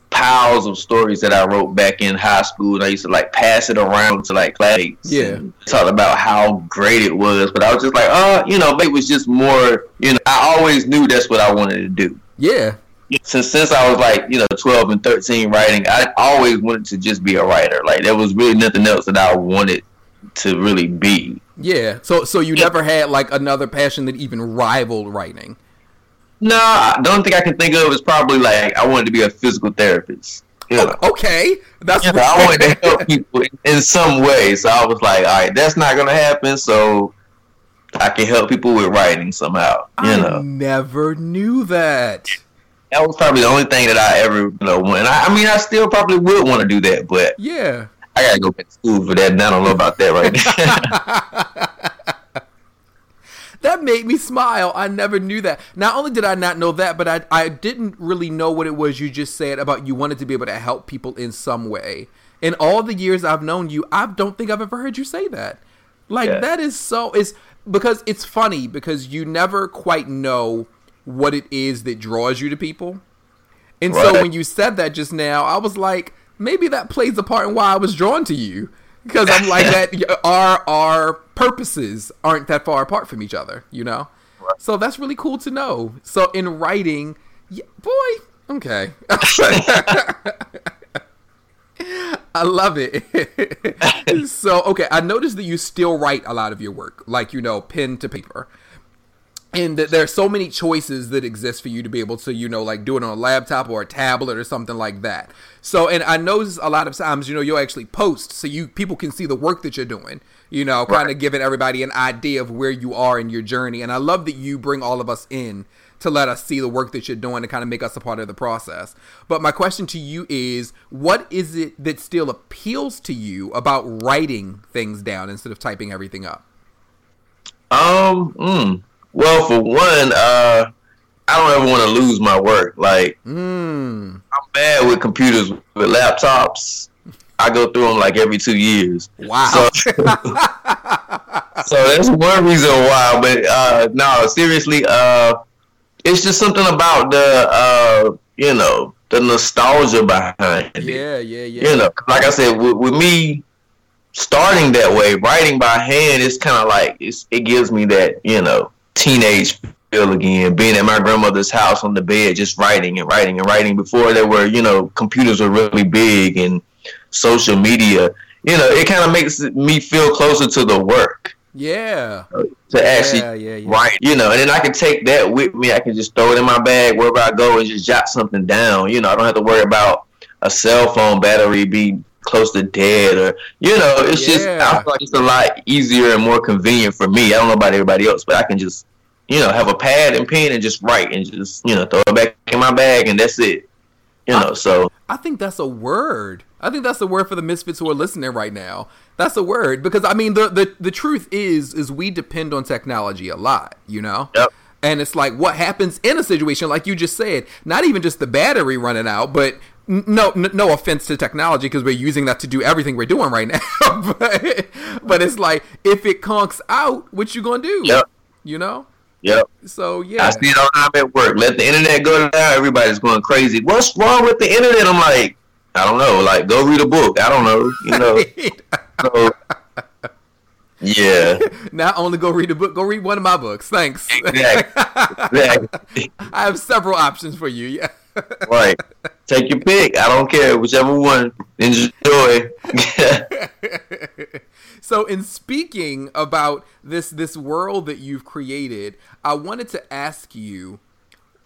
piles of stories that I wrote back in high school. And I used to like pass it around to like classmates. Yeah. Talk about how great it was. But I was just like, oh, you know, it was just more, you know, I always knew that's what I wanted to do. Yeah. Since since I was like, you know, twelve and thirteen writing, I always wanted to just be a writer. Like there was really nothing else that I wanted to really be. Yeah. So so you never had like another passion that even rivaled writing. No, the only thing I can think of is probably like I wanted to be a physical therapist. You oh, know? Okay, that's know, I wanted to help people in some way. So I was like, all right, that's not gonna happen. So I can help people with writing somehow. You I know, never knew that. That was probably the only thing that I ever you know. Went. I, I mean, I still probably would want to do that, but yeah, I gotta go back to school for that, and I don't know about that right now. *laughs* that made me smile. I never knew that. Not only did I not know that, but I I didn't really know what it was you just said about you wanted to be able to help people in some way. In all the years I've known you, I don't think I've ever heard you say that. Like yeah. that is so is because it's funny because you never quite know what it is that draws you to people. And right. so when you said that just now, I was like, maybe that plays a part in why I was drawn to you because I'm like that. *laughs* Our our purposes aren't that far apart from each other, you know. Right. So that's really cool to know. So in writing, yeah, boy, okay. *laughs* I love it. *laughs* so okay, I noticed that you still write a lot of your work, like you know, pen to paper and that there are so many choices that exist for you to be able to you know like do it on a laptop or a tablet or something like that. So and i notice a lot of times you know you'll actually post so you people can see the work that you're doing you know kind right. of giving everybody an idea of where you are in your journey. And i love that you bring all of us in to let us see the work that you're doing to kind of make us a part of the process. But my question to you is what is it that still appeals to you about writing things down instead of typing everything up? Um mm well, for one, uh, I don't ever want to lose my work. Like, mm. I'm bad with computers, with laptops. I go through them like every two years. Wow. So, *laughs* so that's one reason why. But uh, no, seriously, uh, it's just something about the, uh, you know, the nostalgia behind it. Yeah, yeah, yeah. You know, like I said, with, with me starting that way, writing by hand, it's kind of like it's, it gives me that, you know, teenage feel again, being at my grandmother's house on the bed, just writing and writing and writing before there were, you know, computers were really big and social media. You know, it kind of makes me feel closer to the work. Yeah. Uh, to actually yeah, yeah, yeah. write, you know, and then I can take that with me. I can just throw it in my bag wherever I go and just jot something down. You know, I don't have to worry about a cell phone battery be close to dead or you know it's yeah. just I feel like it's a lot easier and more convenient for me. I don't know about everybody else, but I can just you know have a pad and pen and just write and just you know throw it back in my bag and that's it. You know, I, so I think that's a word. I think that's a word for the misfits who are listening right now. That's a word because I mean the the the truth is is we depend on technology a lot. You know. Yep. And it's like what happens in a situation like you just said, not even just the battery running out, but no, no offense to technology because we're using that to do everything we're doing right *laughs* now. but, but it's like if it conks out, what you gonna do? Yep. You know. Yep. So yeah, I see it all time at work. Let the internet go down. Everybody's going crazy. What's wrong with the internet? I'm like, I don't know. Like, go read a book. I don't know. You know. *laughs* so Yeah. *laughs* Not only go read a book, go read one of my books. Thanks. Exactly. exactly. I have several options for you. Yeah. Right. Take your pick. I don't care. Whichever one. Enjoy. *laughs* so in speaking about this this world that you've created, I wanted to ask you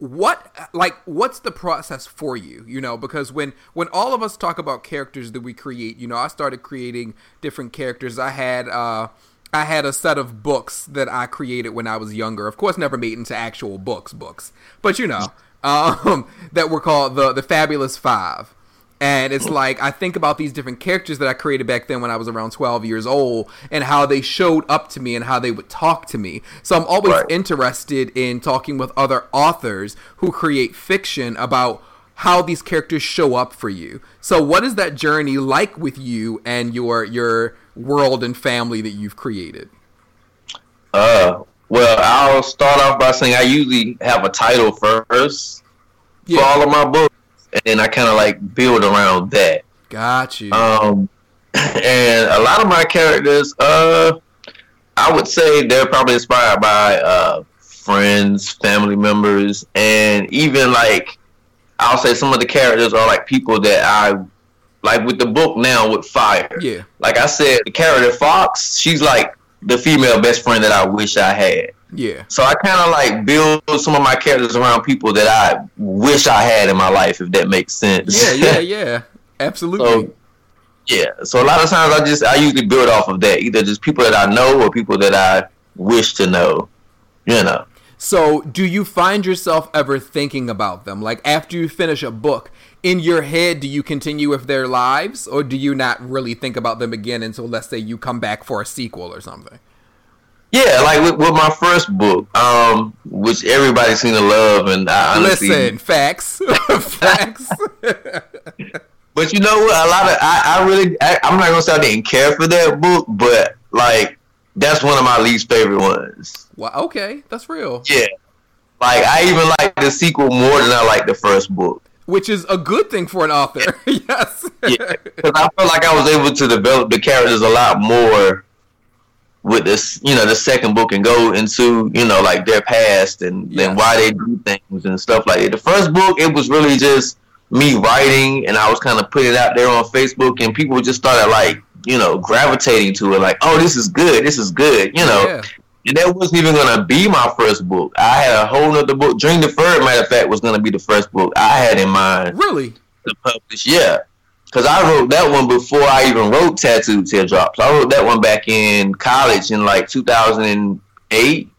what like what's the process for you you know because when when all of us talk about characters that we create you know i started creating different characters i had uh i had a set of books that i created when i was younger of course never made into actual books books but you know um *laughs* that were called the the fabulous five and it's like I think about these different characters that I created back then when I was around 12 years old and how they showed up to me and how they would talk to me. So I'm always right. interested in talking with other authors who create fiction about how these characters show up for you. So what is that journey like with you and your your world and family that you've created? Uh well, I'll start off by saying I usually have a title first yeah. for all of my books and then I kind of like build around that. Got you. Um, *clears throat* and a lot of my characters, uh, I would say they're probably inspired by uh friends, family members, and even like I'll say some of the characters are like people that I like with the book now with Fire. Yeah. Like I said, the character Fox, she's like the female best friend that I wish I had. Yeah. So I kind of like build some of my characters around people that I wish I had in my life, if that makes sense. Yeah, *laughs* yeah, yeah. Absolutely. So, yeah. So a lot of times I just I usually build off of that, either just people that I know or people that I wish to know. You know. So, do you find yourself ever thinking about them? Like after you finish a book, in your head, do you continue with their lives, or do you not really think about them again until, let's say, you come back for a sequel or something? Yeah, like with, with, my first book, um, which everybody seemed to love, and I honestly listen facts, *laughs* facts. *laughs* but you know what? A lot of I, I really I, am not gonna say I didn't care for that book, but like that's one of my least favorite ones. Well, okay, that's real. Yeah, like I even like the sequel more than I like the first book. Which is a good thing for an author. *laughs* yes. yeah, because I felt like I was able to develop the characters a lot more with this, you know, the second book and go into, you know, like their past and then why they do things and stuff like that. The first book, it was really just me writing and I was kind of putting it out there on Facebook and people just started like, you know, gravitating to it like, oh, this is good, this is good, you know. Yeah. And that wasn't even gonna be my first book. I had a whole nother book. Dream Deferred, matter of fact, was gonna be the first book I had in mind. Really? To publish, yeah because I wrote that one before I even wrote Tattooed Teardrops. I wrote that one back in college in like 2008.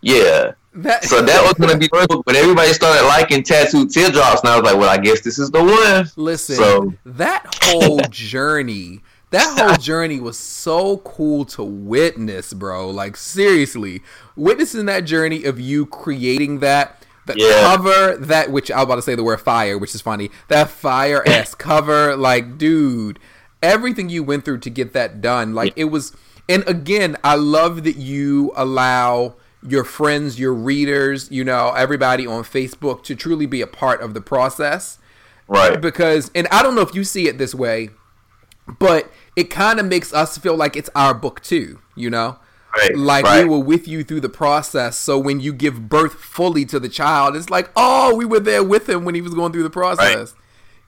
Yeah. That, so that was gonna be the first book, but everybody started liking Tattooed Teardrops, and I was like, "Well, I guess this is the one." Listen, so. that whole *laughs* journey, that whole *laughs* journey was so cool to witness, bro. Like seriously, witnessing that journey of you creating that the yeah. cover that which I was about to say the word fire, which is funny. That fire ass *laughs* cover, like, dude, everything you went through to get that done, like yeah. it was. And again, I love that you allow your friends, your readers, you know, everybody on Facebook to truly be a part of the process. Right. Because, and I don't know if you see it this way, but it kind of makes us feel like it's our book too, you know? Right, like right. we were with you through the process. So when you give birth fully to the child, it's like, oh, we were there with him when he was going through the process.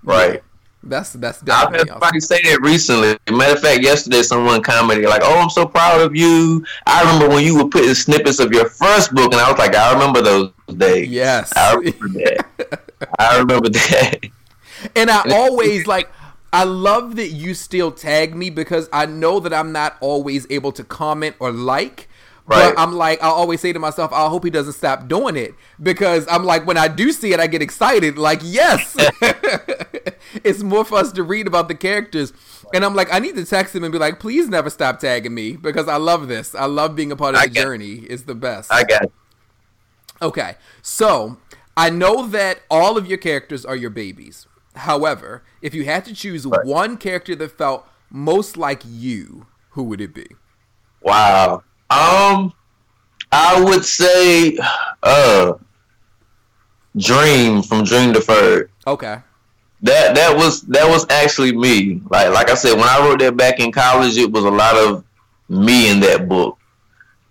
Right. Yeah. That's that's definitely. I've had somebody say that recently. Matter of fact, yesterday someone commented like, "Oh, I'm so proud of you." I remember when you were putting snippets of your first book, and I was like, "I remember those days." Yes, I remember that. I remember that. *laughs* And I always like I love that you still tag me because I know that I'm not always able to comment or like. Right. But I'm like, I always say to myself, I hope he doesn't stop doing it because I'm like, when I do see it, I get excited. Like, yes, *laughs* it's more for us to read about the characters. And I'm like, I need to text him and be like, please never stop tagging me because I love this. I love being a part of I the journey. It's the best. I get it. Okay. So I know that all of your characters are your babies. However, if you had to choose right. one character that felt most like you, who would it be? Wow. Um, I would say, uh, Dream from Dream Deferred. Okay. That that was that was actually me. Like like I said, when I wrote that back in college, it was a lot of me in that book.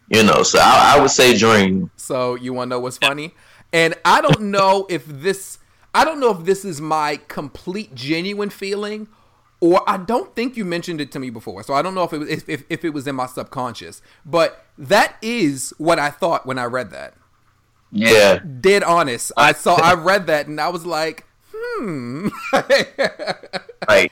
You know, so I, I would say Dream. So you want to know what's funny? And I don't know if this, I don't know if this is my complete genuine feeling, or I don't think you mentioned it to me before. So I don't know if it was if, if, if it was in my subconscious, but that is what I thought when I read that. Yeah, dead honest. I saw, *laughs* I read that, and I was like, hmm. *laughs* right.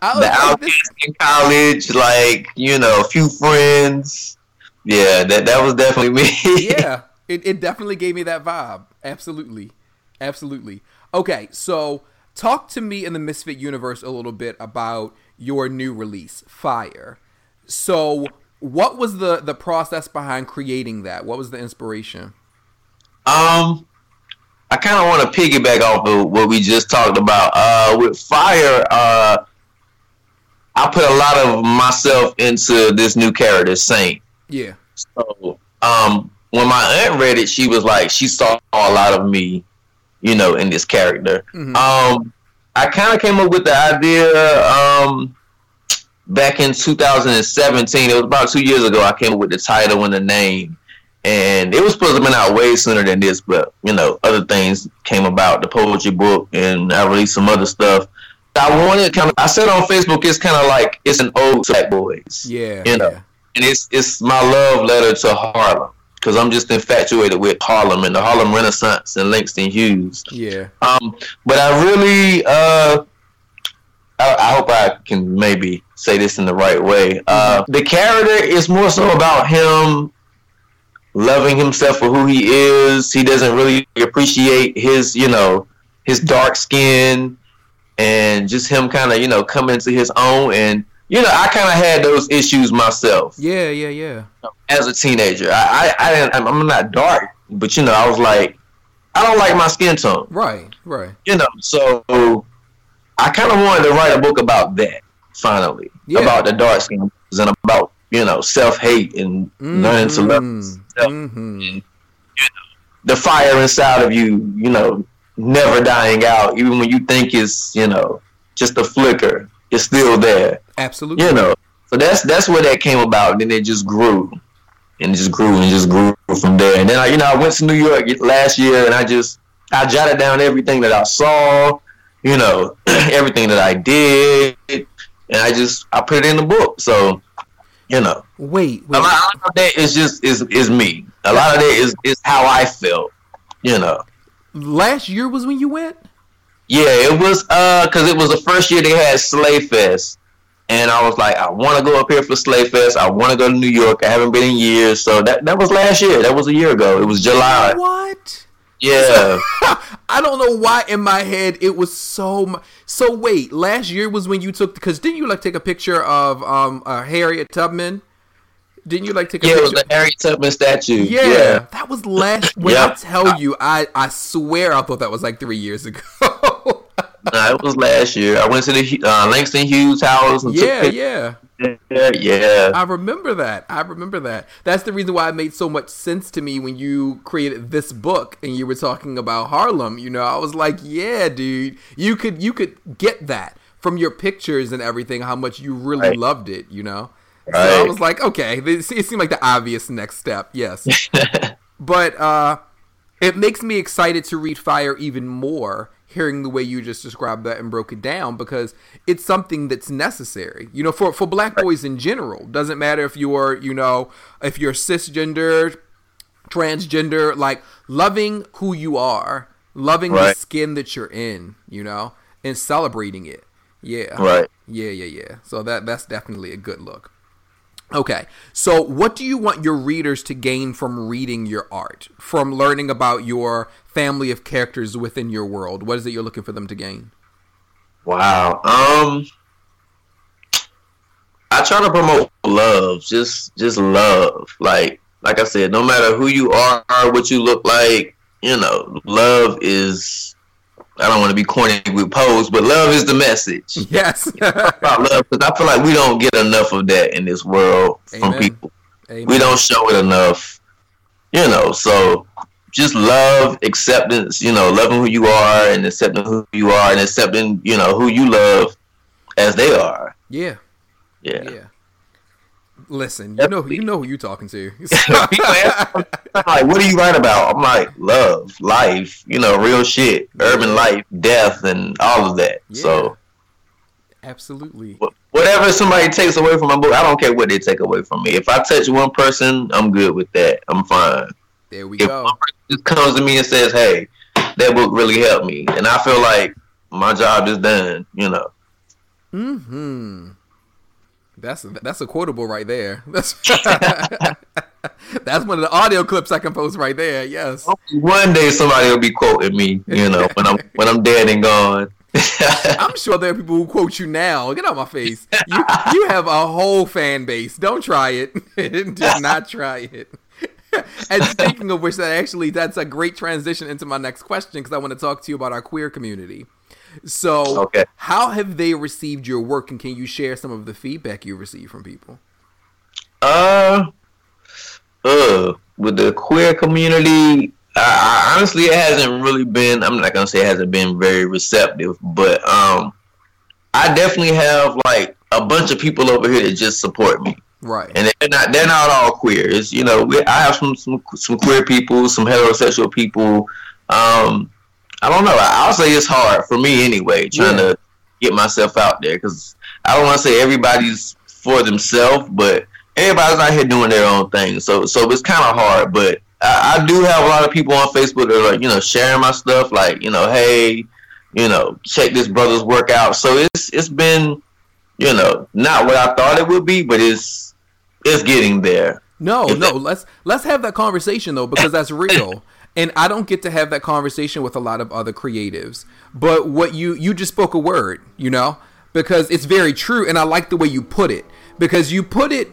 I was the like, this... in college, like you know, a few friends. Yeah, that that was definitely me. *laughs* yeah, it, it definitely gave me that vibe. Absolutely, absolutely. Okay, so talk to me in the Misfit universe a little bit about your new release, Fire. So, what was the the process behind creating that? What was the inspiration? Um, I kind of want to piggyback off of what we just talked about. Uh, with Fire, uh, I put a lot of myself into this new character, Saint. Yeah. So, um, when my aunt read it, she was like, she saw a lot of me, you know, in this character. Mm-hmm. Um, I kind of came up with the idea um, back in 2017. It was about two years ago. I came up with the title and the name, and it was supposed to have been out way sooner than this, but you know, other things came about, the poetry book, and I released some other stuff. I wanted kind of. I said on Facebook, it's kind of like it's an old Black boys. Yeah, you know, yeah. and it's it's my love letter to Harlem because I'm just infatuated with Harlem and the Harlem Renaissance and Langston Hughes. Yeah. Um, but I really, uh, I, I hope I can maybe say this in the right way. Uh, mm-hmm. the character is more so about him loving himself for who he is. He doesn't really appreciate his, you know, his dark skin and just him kind of you know coming to his own and you know I kind of had those issues myself. Yeah, yeah, yeah. As a teenager, I I, I didn't, I'm not dark, but you know I was like I don't like my skin tone. Right, right. You know, so I kind of wanted to write a book about that finally yeah. about the dark skin and about you know self hate and mm-hmm. learning to love yourself. Mm-hmm. And, you know, the fire inside of you, you know, never dying out, even when you think it's you know just a flicker, it's still there. Absolutely. You know, so that's that's where that came about. And then it just grew, and it just grew and just grew from there. And then I, you know, I went to New York last year, and I just I jotted down everything that I saw, you know, *clears throat* everything that I did, and I just I put it in the book. So, you know, wait, wait. a lot of that is just is is me. A lot of that is is how I felt. You know last year was when you went. Yeah, it was uh because it was the first year they had Slayfest, and I was like, I want to go up here for Slayfest. I want to go to New York. I haven't been in years, so that that was last year. That was a year ago. It was July. What? Yeah. *laughs* I don't know why in my head it was so. So wait, last year was when you took because didn't you like take a picture of um uh, Harriet Tubman? Didn't you like take a yeah, picture? it was the Harriet Tubman statue. Yeah, yeah. that was last. When yep. I tell you, I I swear I thought that was like three years ago. *laughs* nah, it was last year. I went to the uh, Langston Hughes house. And yeah, yeah. Yeah, yeah. I remember that. I remember that. That's the reason why it made so much sense to me when you created this book and you were talking about Harlem. You know, I was like, yeah, dude, you could you could get that from your pictures and everything. How much you really right. loved it. You know. Right. So I was like, okay, it seemed like the obvious next step. Yes. *laughs* but uh, it makes me excited to read Fire even more, hearing the way you just described that and broke it down, because it's something that's necessary. You know, for for black boys in general, doesn't matter if you're, you know, if you're cisgender, transgender, like loving who you are, loving right. the skin that you're in, you know, and celebrating it. Yeah. Right. Yeah, yeah, yeah. So that that's definitely a good look. Okay, so what do you want your readers to gain from reading your art, from learning about your family of characters within your world? What is it you're looking for them to gain? Wow. Um, I try to promote love, just just love. Like like I said, no matter who you are, what you look like, you know, love is I don't want to be corny with pose, but love is the message. Yes, *laughs* about love because I feel like we don't get enough of that in this world Amen. from people. Amen. We don't show it enough, you know. So just love, acceptance, you know, loving who you are and accepting who you are and accepting, you know, who you love as they are. Yeah, yeah, yeah. Listen, you know, you know who you're talking to. *laughs* *laughs* like, what do you write about? I'm like, love, life, you know, real shit, urban life, death, and all of that. Yeah. So, absolutely. Whatever somebody takes away from my book, I don't care what they take away from me. If I touch one person, I'm good with that. I'm fine. There we if go. One just comes to me and says, "Hey, that book really helped me," and I feel like my job is done. You know. Hmm. That's that's a quotable right there. That's *laughs* *laughs* *laughs* that's one of the audio clips I can post right there. Yes. One day somebody will be quoting me. You know, when I'm when I'm dead and gone. *laughs* I'm sure there are people who quote you now. Get out of my face. You you have a whole fan base. Don't try it. *laughs* Do not try it. and speaking of which, that actually that's a great transition into my next question because I want to talk to you about our queer community. So, okay. how have they received your work, and can you share some of the feedback you received from people? Uh, uh, with the queer community, I, I, honestly, it hasn't really been. I'm not gonna say it hasn't been very receptive, but um, I definitely have like a bunch of people over here that just support me. Right. And they're not they're not all queer. It's you know I have some some some queer people, some heterosexual people. Um, I don't know. I'll say it's hard for me anyway, trying yeah. to get myself out there because I don't want to say everybody's for themselves, but everybody's out here doing their own thing. So so it's kind of hard, but I, I, do have a lot of people on Facebook that are like you know sharing my stuff, like you know, hey, you know, check this brother's workout. So it's it's been you know not what I thought it would be, but it's it's getting there. No, no, let's let's have that conversation though because that's real. *coughs* and I don't get to have that conversation with a lot of other creatives. But what you you just spoke a word, you know, because it's very true, and I like the way you put it because you put it.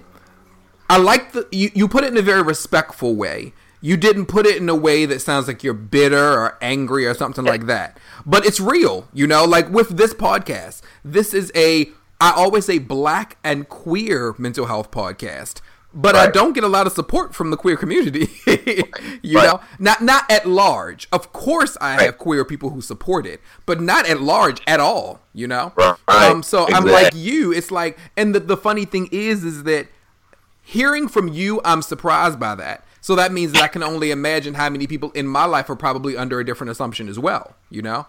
I like the you, you put it in a very respectful way. You didn't put it in a way that sounds like you're bitter or angry or something like that. But it's real, you know, like with this podcast. This is a I always say black and queer mental health podcast but right. I don't get a lot of support from the queer community. *laughs* you right. know, not not at large. Of course, I right. have queer people who support it, but not at large at all. You know, um, so exactly. I'm like you. It's like, and the the funny thing is, is that hearing from you, I'm surprised by that. So that means that I can only imagine how many people in my life are probably under a different assumption as well. You know,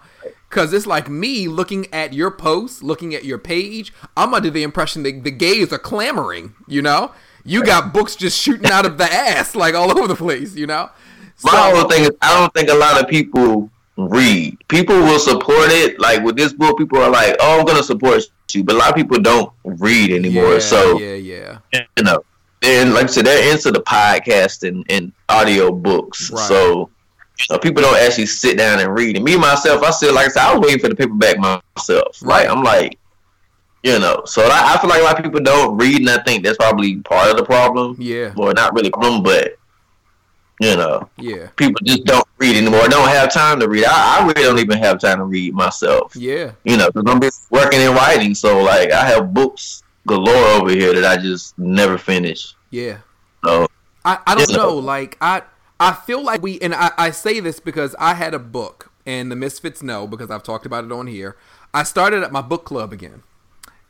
because it's like me looking at your posts, looking at your page. I'm under the impression that the gays are clamoring. You know you got books just shooting out of the ass like all over the place, you know. So, My whole thing is, I don't think a lot of people read. People will support it. Like with this book, people are like, "Oh, I'm gonna support you," but a lot of people don't read anymore. Yeah, so yeah, yeah, you know, and like I said, they're into the podcast and, and audio books. Right. So you know, people don't actually sit down and read. And me myself, I said, like I said, I was waiting for the paperback myself. Right. Like I'm like, you know, so I, I, feel like a lot of people don't read, and I think that's probably part of the problem. Yeah. Or not really problem, but you know, yeah, people just don't read anymore. Don't have time to read. I, I really don't even have time to read myself. Yeah. You know, because I'm working and writing, so like I have books galore over here that I just never finish. Yeah. So I, I don't know. know. Like I I feel like we and I, I say this because I had a book and the Misfits know because I've talked about it on here. I started at my book club again.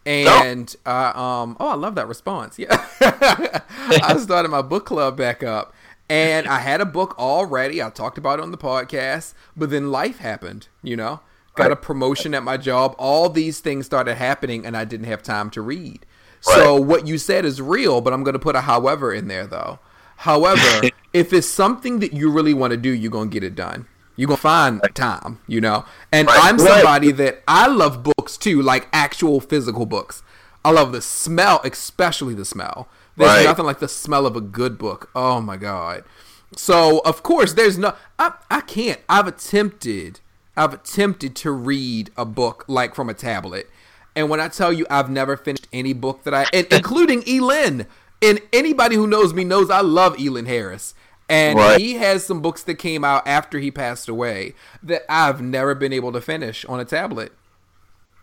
And uh, um, oh, I love that response. Yeah, *laughs* I started my book club back up, and I had a book already. I talked about it on the podcast, but then life happened. You know, got a promotion at my job. All these things started happening, and I didn't have time to read. So what you said is real, but I'm going to put a however in there though. However, *laughs* if it's something that you really want to do, you're going to get it done. You're gonna find time, you know. And right. I'm somebody right. that I love books too, like actual physical books. I love the smell, especially the smell. There's right. nothing like the smell of a good book. Oh my god. So of course there's no I, I can't. I've attempted I've attempted to read a book like from a tablet. And when I tell you I've never finished any book that I *laughs* including Elin. And anybody who knows me knows I love Elin Harris. And right. he has some books that came out after he passed away that I've never been able to finish on a tablet.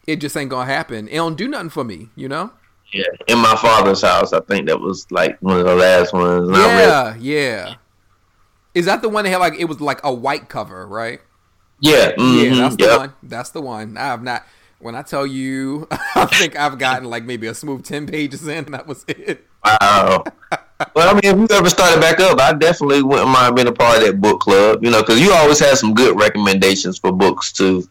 It just ain't gonna happen. It don't do nothing for me, you know. Yeah, in my father's house, I think that was like one of the last ones. Yeah, yeah. Is that the one that had like it was like a white cover, right? Yeah, mm-hmm, yeah, that's the one. That's the one. I have not. When I tell you, *laughs* I think I've gotten like maybe a smooth ten pages in, and that was it. Wow. well, I mean, if you ever started back up, I definitely wouldn't mind being a part of that book club. You know, because you always have some good recommendations for books too. Thank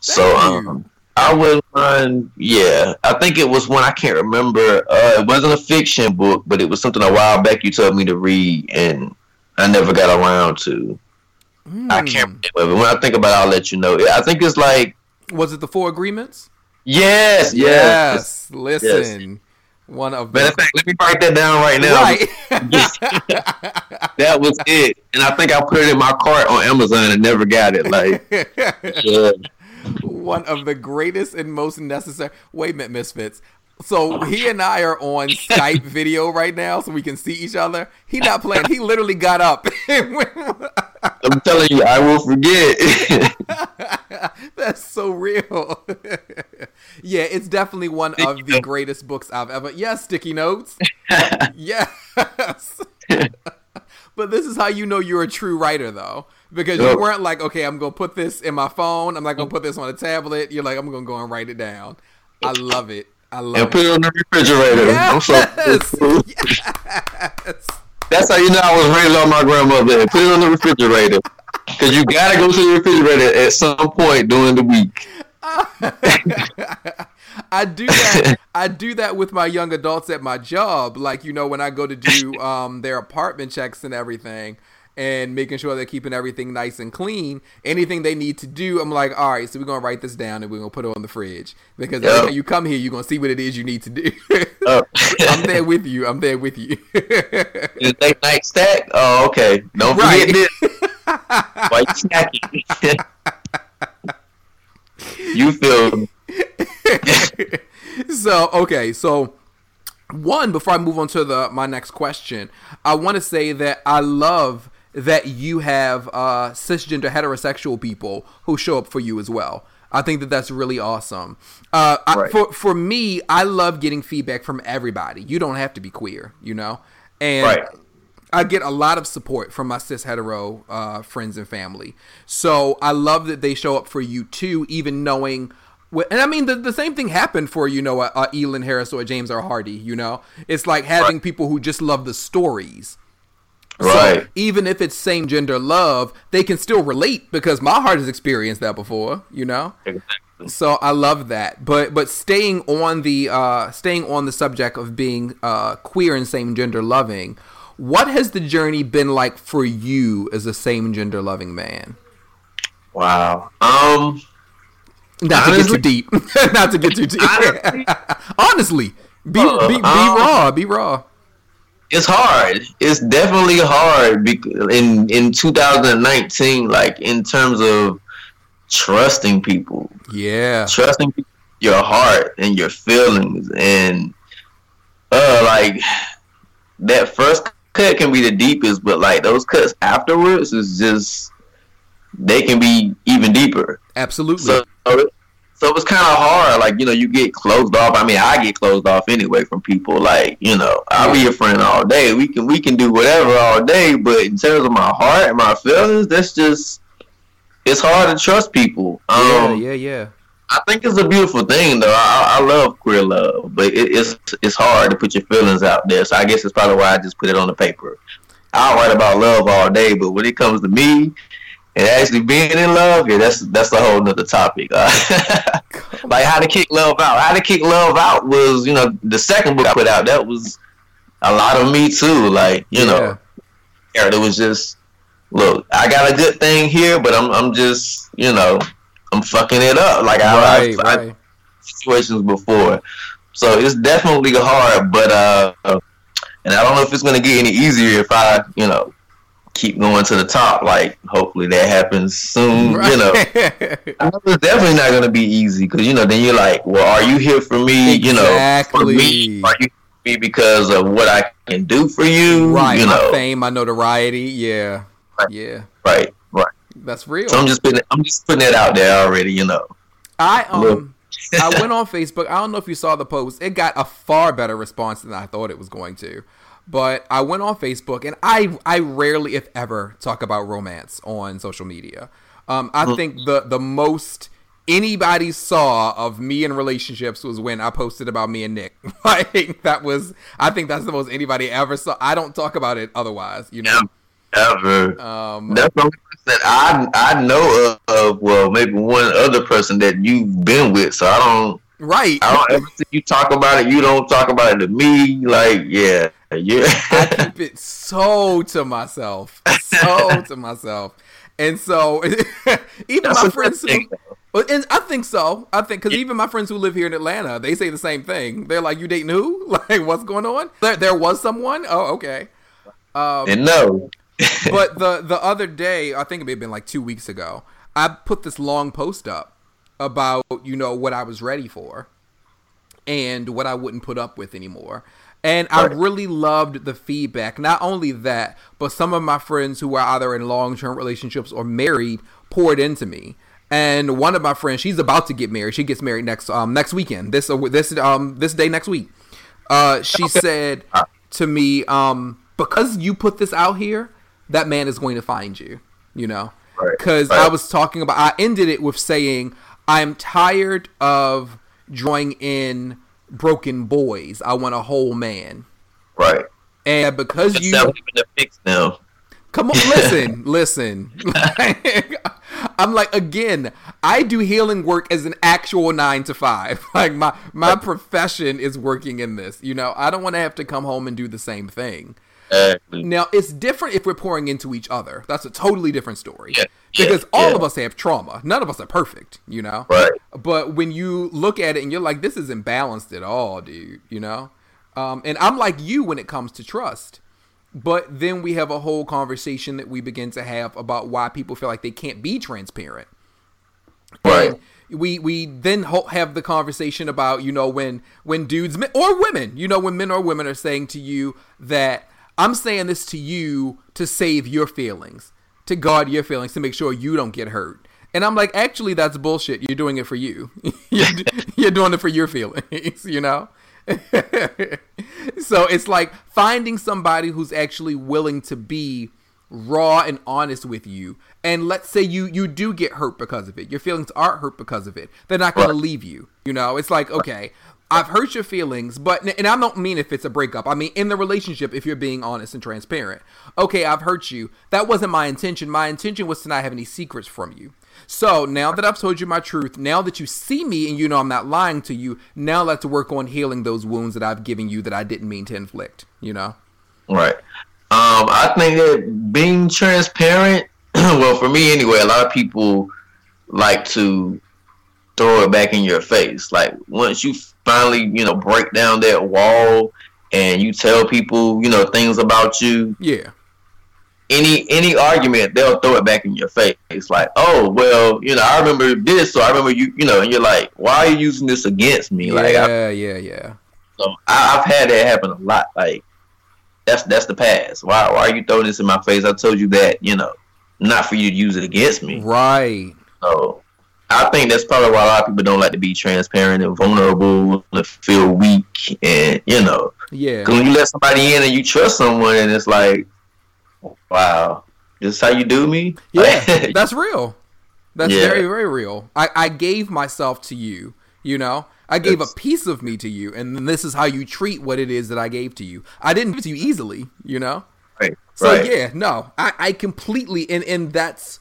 So, um, I wouldn't mind. Yeah, I think it was one I can't remember. Uh, it wasn't a fiction book, but it was something a while back you told me to read, and I never got around to. Mm. I can't hmm. remember. When I think about it, I'll let you know. I think it's like. Was it the Four Agreements? Yes, yes. yes. Listen. Yes. One of Matter of fact, let me write that down right now. Right. *laughs* that was it. And I think I put it in my cart on Amazon and never got it. Like *laughs* yeah. One of the greatest and most necessary wait a minute, misfits. So he and I are on Skype video right now, so we can see each other. He not playing. He literally got up. *laughs* I'm telling you, I will forget. *laughs* That's so real. *laughs* yeah, it's definitely one of the greatest books I've ever. Yes, sticky notes. *laughs* yes. but this is how you know you're a true writer, though, because you weren't like, okay, I'm gonna put this in my phone. I'm not gonna mm. put this on a tablet. You're like, I'm gonna go and write it down. I love it. I love and put it on the refrigerator. Yes. So yes. That's how you know I was raised on my grandmother. And put it on the refrigerator. Because you got to go to the refrigerator at some point during the week. *laughs* I do that. I do that with my young adults at my job. Like you know, when I go to do um, their apartment checks and everything, and making sure they're keeping everything nice and clean. Anything they need to do, I'm like, all right, so we're gonna write this down and we're gonna put it on the fridge because yep. you come here, you're gonna see what it is you need to do. oh. *laughs* I'm there with you. I'm there with you. late night stack. Oh, okay. Don't right. forget this. You snacking? *laughs* you feel. *laughs* so okay, so one before I move on to the my next question, I want to say that I love that you have uh, cisgender heterosexual people who show up for you as well. I think that that's really awesome. Uh, right. I, for for me, I love getting feedback from everybody. You don't have to be queer, you know, and right. I get a lot of support from my cis hetero uh, friends and family. So I love that they show up for you too, even knowing. And I mean, the, the same thing happened for, you know, a, a Elin Harris or James Earl Hardy, you know? It's like having right. people who just love the stories Right. So even if it's same gender love, they can still relate because my heart has experienced that before, you know? Exactly. So I love that. But but staying on the uh staying on the subject of being uh queer and same gender loving, what has the journey been like for you as a same gender loving man? Wow. Um not honestly, to get too deep. *laughs* not to get too *laughs* deep. Honestly, *laughs* honestly be, uh, be, be um, raw. Be raw it's hard. It's definitely hard in in 2019. Like in terms of trusting people. Yeah, trusting your heart and your feelings, and uh, like that first cut can be the deepest, but like those cuts afterwards is just they can be even deeper. Absolutely. So, so it was kind of hard. Like, you know, you get closed off. I mean, I get closed off anyway from people. Like, you know, I'll be your friend all day. We can we can do whatever all day. But in terms of my heart and my feelings, that's just it's hard to trust people. Um, yeah, yeah, yeah. I think it's a beautiful thing, though. I, I love queer love, but it, it's it's hard to put your feelings out there. So I guess it's probably why I just put it on the paper. I'll write about love all day, but when it comes to me and actually being in love, yeah, that's that's a whole nother topic. Uh, *laughs* like how to kick love out. How to kick love out was, you know, the second book I put out. That was a lot of me too. Like, you yeah. know, it was just, look, I got a good thing here, but I'm I'm just, you know, I'm fucking it up. Like I, right, I, right. I situations before, so it's definitely hard. But uh, and I don't know if it's gonna get any easier if I, you know keep going to the top. Like, hopefully that happens soon. Right. You *laughs* know, it's definitely not going to be easy because you know then you're like, well, are you here for me? Exactly. You know, for me? Are you me because of what I can do for you? Right. You know, fame, my notoriety. Yeah. Right. Yeah. Right. Right. That's real. So I'm just putting I'm just putting it out there already. You know. I um. I *laughs* went on Facebook. I don't know if you saw the post. It got a far better response than I thought it was going to. But I went on Facebook, and I I rarely, if ever, talk about romance on social media. Um, I think the the most anybody saw of me in relationships was when I posted about me and Nick. *laughs* like that was, I think that's the most anybody ever saw. I don't talk about it otherwise, you know. Ever. Um, that's the only person that I I know of, of. Well, maybe one other person that you've been with. So I don't. Right. I don't ever see you talk about it. You don't talk about it to me. Like, yeah, yeah. I keep it so to myself, so *laughs* to myself, and so *laughs* even That's my friends. Who, and I think so. I think because yeah. even my friends who live here in Atlanta, they say the same thing. They're like, "You dating who? *laughs* Like, what's going on?" There, there was someone. Oh, okay. Um, and no. but the the other day, I think it may have been like two weeks ago. I put this long post up about you know what I was ready for and what I wouldn't put up with anymore. And right. I really loved the feedback. Not only that, but some of my friends who are either in long term relationships or married poured into me. And one of my friends, she's about to get married. She gets married next um next weekend. This uh, this um this day next week. Uh, she said to me, um, because you put this out here, that man is going to find you. You know, because right. right. I was talking about. I ended it with saying I'm tired of drawing in broken boys. I want a whole man. Right. And because That's you not even a fix now. Come on, listen, *laughs* listen. *laughs* I'm like again, I do healing work as an actual 9 to 5. *laughs* Like my my profession is working in this. You know, I don't want to have to come home and do the same thing. Exactly. Now it's different if we're pouring into each other. That's a totally different story. Yeah. Because yeah. all yeah. of us have trauma. None of us are perfect, you know. Right. But when you look at it and you're like, this isn't balanced at all, dude. You know. Um, and I'm like you when it comes to trust. But then we have a whole conversation that we begin to have about why people feel like they can't be transparent. Right. And we we then have the conversation about you know when when dudes or women you know when men or women are saying to you that I'm saying this to you to save your feelings, to guard your feelings, to make sure you don't get hurt. And I'm like, actually, that's bullshit. You're doing it for you. *laughs* you're, *laughs* you're doing it for your feelings, you know? *laughs* so it's like finding somebody who's actually willing to be raw and honest with you. And let's say you you do get hurt because of it. Your feelings are hurt because of it. They're not going to leave you. You know, it's like, okay, I've hurt your feelings, but and I don't mean if it's a breakup. I mean in the relationship if you're being honest and transparent. Okay, I've hurt you. That wasn't my intention. My intention was to not have any secrets from you. So now that I've told you my truth, now that you see me and you know I'm not lying to you, now let's work on healing those wounds that I've given you that I didn't mean to inflict. You know. Right. Um, I think that being transparent, *clears throat* well, for me anyway, a lot of people like to throw it back in your face. Like once you finally, you know, break down that wall and you tell people, you know, things about you. Yeah. Any any argument, they'll throw it back in your face. Like, oh well, you know, I remember this, so I remember you, you know, and you're like, why are you using this against me? Yeah, like, yeah, yeah, yeah. So I, have had that happen a lot. Like, that's that's the past. Why why are you throwing this in my face? I told you that, you know, not for you to use it against me. Right. So I think that's probably why a lot of people don't like to be transparent and vulnerable and feel weak and you know. Yeah. Cause when you let somebody in and you trust someone and it's like, wow, this is how you do me. Yeah, *laughs* that's real. That's yeah. very very real. I I gave myself to you. You know. I gave it's, a piece of me to you, and this is how you treat what it is that I gave to you. I didn't give it to you easily, you know. Right. So right. yeah, no, I, I completely and and that's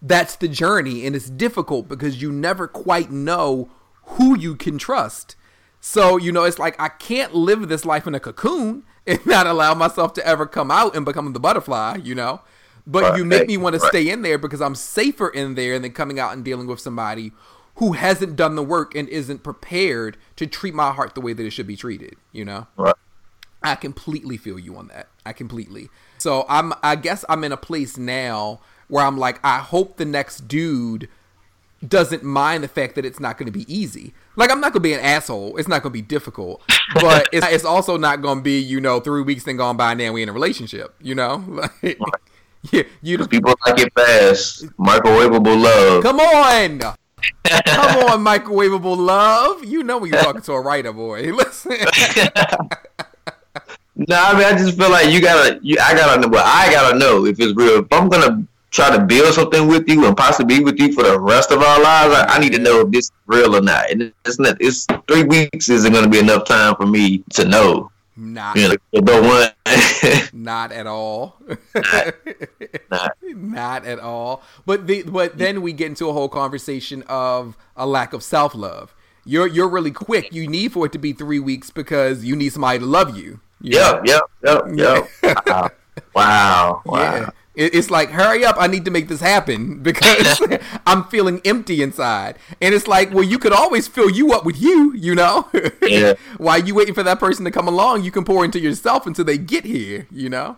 that's the journey and it's difficult because you never quite know who you can trust. So, you know, it's like I can't live this life in a cocoon *laughs* and not allow myself to ever come out and become the butterfly, you know. But right, you make me want right. to stay in there because I'm safer in there than coming out and dealing with somebody who hasn't done the work and isn't prepared to treat my heart the way that it should be treated, you know? Right. I completely feel you on that. I completely. So I'm I guess I'm in a place now where I'm like, I hope the next dude doesn't mind the fact that it's not going to be easy. Like, I'm not going to be an asshole. It's not going to be difficult, but it's, *laughs* it's, also not going to be, you know, three weeks then gone by and now we in a relationship, you know? *laughs* Like, yeah, you people like it fast. Microwavable love. Come on. Come on, microwavable love. You know when you're talking to a writer, boy. *laughs* Listen. No, I mean I just feel like you gotta, you, I gotta know. Well, I gotta know if it's real. If I'm gonna try to build something with you and possibly be with you for the rest of our lives, I, I need to know if this is real or not. And it's not. It's three weeks isn't going to be enough time for me to know. Not, You know, one. *laughs* not at all. Not. Not. *laughs* Not at all. But the but then we get into a whole conversation of a lack of self love. You're you're really quick. You need for it to be three weeks because you need somebody to love you. Know? yep, yep, yep, yep. Wow, *laughs* wow, uh-uh. wow. Yeah. It's like, hurry up, I need to make this happen *laughs* because *laughs* I'm feeling empty inside. And it's like, well, you could always fill you up with you, you know? Yeah. While you waiting for that person to come along, you can pour into yourself until they get here, you know?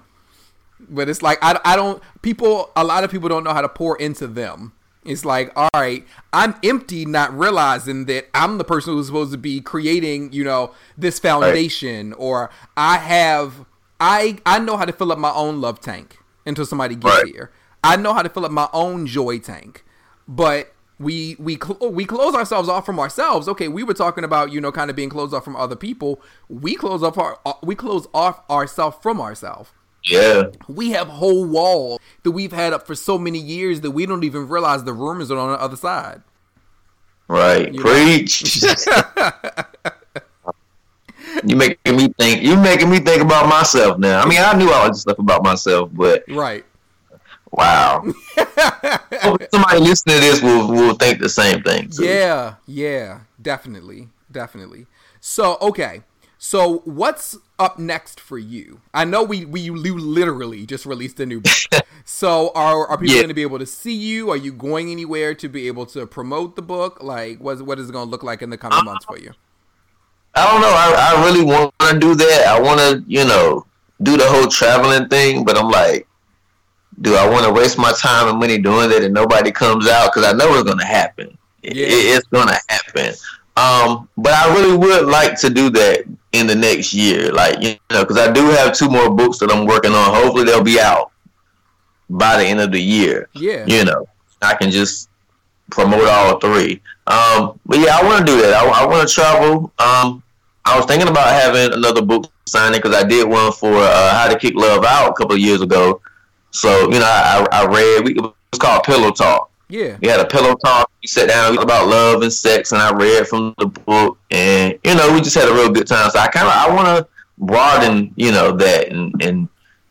But it's like, I, I don't, people, a lot of people don't know how to pour into them. It's like, all right, I'm empty, not realizing that I'm the person who's supposed to be creating, you know, this foundation, or I have, I, I know how to fill up my own love tank until somebody gets Right. here. I know how to fill up my own joy tank, but we we cl- we close ourselves off from ourselves. Okay, we were talking about you know kind of being closed off from other people. We close off our we close off ourselves from ourselves. Yeah, We have whole wall that we've had up for so many years that we don't even realize the rumors are on the other side. right. You? Preach. *laughs* you making me think. You making me think about myself now. I mean, I knew all this stuff about myself, but Right. wow. *laughs* Somebody listening to this will will think the same thing. too. Yeah, yeah, definitely, definitely. So, okay, so what's up next for you? I know we we you literally just released a new book. *laughs* so, are are people Yeah. going to be able to see you? Are you going anywhere to be able to promote the book? Like, what what is it going to look like in the coming months for you? I don't know. I, I really want to do that. I want to, you know, do the whole traveling thing, but I'm like, do I want to waste my time and money doing that and nobody comes out? Because I know it's going to happen. It- Yeah. it's going to happen. Um, but I really would like to do that in the next year, like you know, because I do have two more books that I'm working on. Hopefully, they'll be out by the end of the year Yeah, you know, I can just promote all three. Um, but yeah, I want to do that. I, I want to travel. Um, I was thinking about having another book signing because I did one for uh, How to Kick Love Out a couple of years ago. So you know, I, I read. We, it was called Pillow Talk. Yeah, We had a pillow talk. We sat down we talked about love and sex, and I read from the book, and you know, we just had a real good time. So I kind of I want to broaden, you know, that and and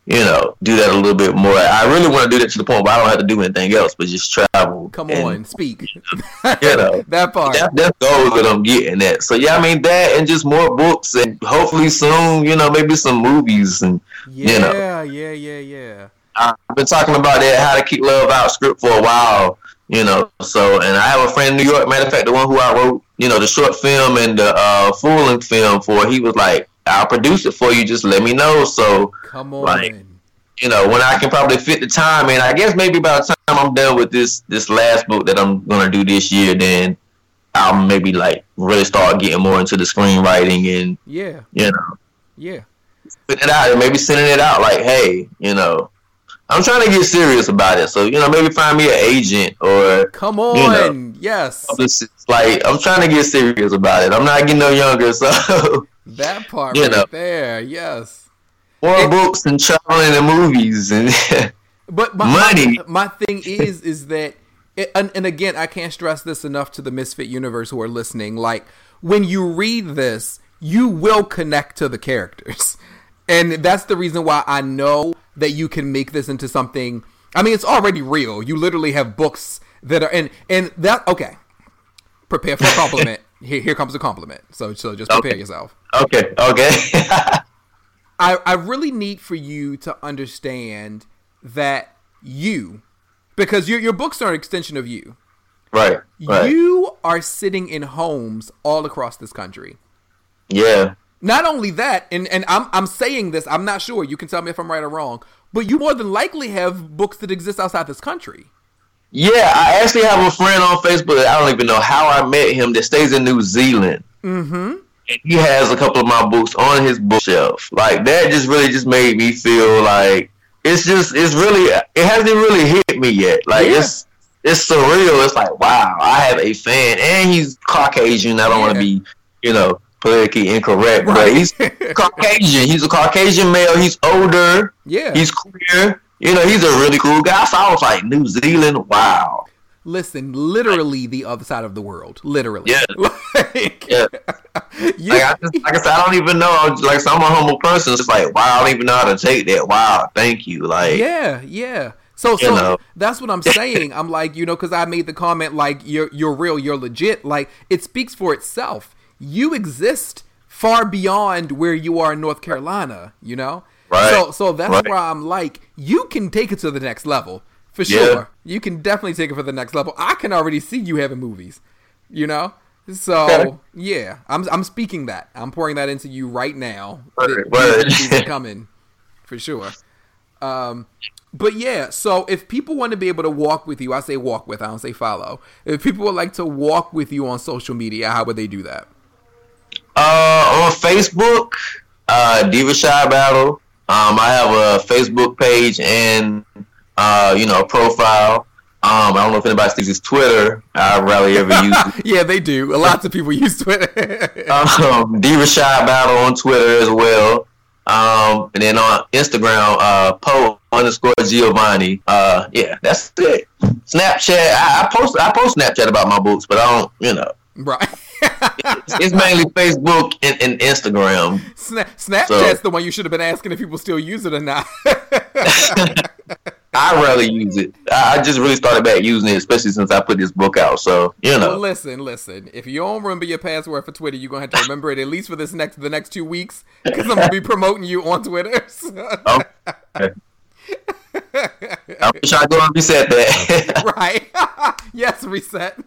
you know, do that a little bit more. I really want to do that to the point where I don't have to do anything else, but just travel. come and, on, speak. You know, *laughs* that part. that, that's goals that I'm getting at. So yeah, I mean that, and just more books, and hopefully soon, you know, maybe some movies. And Yeah, you know. yeah, yeah, yeah. I've been talking about that How to Keep Love Out script for a while. You know, so and I have a friend in New York. Matter of fact, the one who I wrote, you know, the short film and the uh, full length film for, he was like, "I'll produce it for you. Just let me know." So Come on. Right. you know, when I can probably fit the time in, I guess maybe by the time I'm done with this this last book that I'm gonna do this year, then I'll maybe like really start getting more into the screenwriting and Yeah, you know yeah. it out and maybe sending it out like, hey, you know, I'm trying to get serious about it. So you know, maybe find me an agent or Come on. know. yes. like I'm trying to get serious about it. I'm not getting no younger, *laughs* so That part You right know. there. Yes. more It- books and traveling and movies and *laughs* But my, Money. My, my thing is, is that, it, and, and again, I can't stress this enough to the Misfit universe who are listening. Like when you read this, you will connect to the characters, *laughs* and that's the reason why I know that you can make this into something. I mean, it's already real. You literally have books that are, and and that okay. Prepare for a compliment. *laughs* here, here comes a compliment. So, so just prepare Okay. yourself. okay, okay. *laughs* I, I really need for you to understand that you, because your, your books are an extension of you, right, right. you are sitting in homes all across this country. yeah. Not only that, and, and I'm, I'm saying this, I'm not sure, you can tell me if I'm right or wrong, but you more than likely have books that exist outside this country. Yeah, I actually have a friend on Facebook that I don't even know how I met him that stays in New Zealand. Mm-hmm. And he has a couple of my books on his bookshelf. Like that just really just made me feel like it's just it's really it hasn't really hit me yet. Like Yeah. it's it's surreal. It's like wow, I have a fan and he's Caucasian. I don't want to be, you know, politically incorrect, but he's *laughs* Caucasian. He's a Caucasian male. He's older. yeah. He's queer. you know, he's a really cool guy. So I was like, New Zealand, wow. Listen, literally the other side of the world. Literally. Yeah. *laughs* like, Yeah. *laughs* you- Like I, just, like I said, I don't even know. I'm just- Like, so I'm a humble person. It's like, wow, I don't even know how to take that. Wow, thank you. Like, yeah, yeah. So, You so know. that's what I'm saying. I'm like, you know, because I made the comment like, you're you're real, you're legit. Like, it speaks for itself. You exist far beyond where you are in North Carolina. You know. Right. So, so that's Right. where I'm like, you can take it to the next level for Yeah. sure. You can definitely take it for the next level. I can already see you having movies. You know. So Okay. yeah, I'm I'm speaking that. I'm pouring that into you right now. Word, word. these movies are coming for sure. Um, but yeah, so if people want to be able to walk with you, I say walk with. I don't say follow. If people would like to walk with you on social media, how would they do that? Uh, on Facebook, uh, D. Rashad Battle. Um, I have a Facebook page and uh, you know, a profile. Um, I don't know if anybody uses Twitter. I rarely ever use *laughs* it. Yeah, they do. Lots of people use Twitter. *laughs* Um, D. Rashad Battle on Twitter as well. Um, and then on Instagram, uh, Poe underscore Giovanni. Uh, yeah, that's it. Snapchat. I, I post I post Snapchat about my books, but I don't. You know, right. It's, mainly Facebook and, and Instagram. Sna- Snapchat's the one you should have been asking if people still use it or not. *laughs* I rarely use it. I, just really started back using it, especially since I put this book out. So you Well, know, listen, listen. If you don't remember your password for Twitter, you're gonna have to remember it at least for this next the next two weeks because I'm gonna be promoting you on Twitter. *laughs* So- okay. I wish I go and reset that. *laughs* right? yes, reset.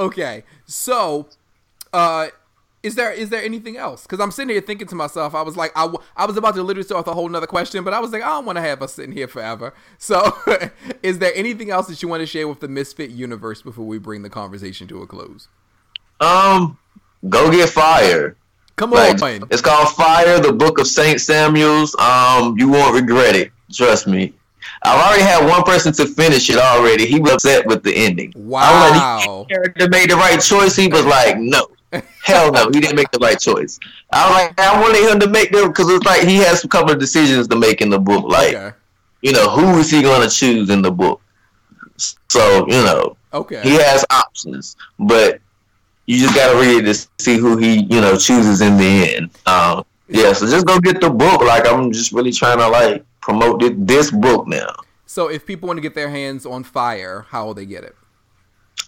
Okay, so uh, is there is there anything else? Because I'm sitting here thinking to myself, I was like, I, w- I was about to literally start with a whole nother question, but I was like, I don't want to have us sitting here forever. So, *laughs* is there anything else that you want to share with the Misfit universe before we bring the conversation to a close? um, go get fire. Come Like, on. it's called Fire, the Book of Saint Samuel's. Um, you won't regret it. Trust me. I've already had one person to finish it already. He was upset with the ending. I Wow. the character made the right choice. He was like, no, *laughs* hell no, he didn't make the right choice. I was like, I wanted him to make them because it's like he has a couple of decisions to make in the book. Like, Okay. you know, who is he going to choose in the book? So, you know, Okay. he has options, but you just got to read it to see who he, you know, chooses in the end. Um, yeah, so just go get the book. Like, I'm just really trying to, like, promote thi- this book now. So, if people want to get their hands on Fire, how will they get it?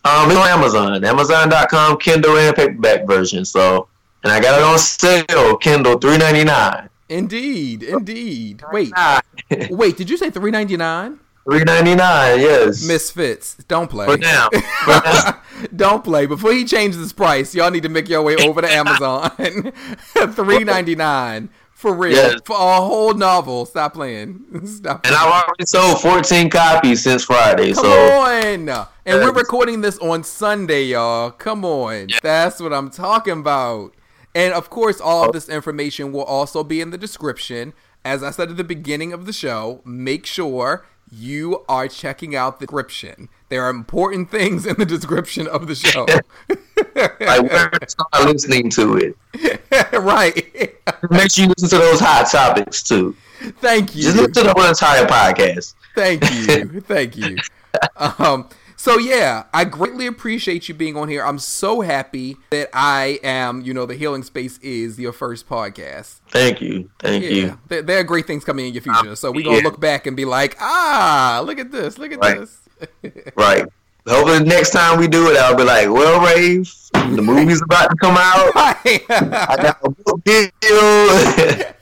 Um, it's on Amazon, Amazon.com, Kindle and paperback version. So, and I got it on sale, Kindle, three ninety nine. Indeed, indeed. Wait, *laughs* wait. Did you say three ninety nine? Three ninety nine, yes. Misfits, don't play. For now. *laughs* For now. don't play. Before he changes his price, y'all need to make your way over to Amazon. *laughs* Three ninety nine for real Yes. for a whole novel. Stop playing. *laughs* Stop. And I've already sold fourteen copies since Friday. Come so on. And we're recording this on Sunday, y'all. Come on. That's what I'm talking about. And of course, all of oh. this information will also be in the description. As I said at the beginning of the show, make sure you are checking out the description. There are important things in the description of the show. like to start listening to it. *laughs* right. Make sure you listen to those hot topics too. Thank you. Just listen to the whole entire podcast. Thank you. *laughs* Thank you. Um, so yeah, I greatly appreciate you being on here. I'm so happy that I am, you know, the Healing Space is your first podcast. Thank you. Thank Yeah, you. there, there are great things coming in your future. So we're gonna yeah. look back and be like, ah, look at this, look at Right. this. *laughs* Right. Hopefully the next time we do it, I'll be like, well, Rave, the movie's about to come out. *laughs* I got a book deal. *laughs*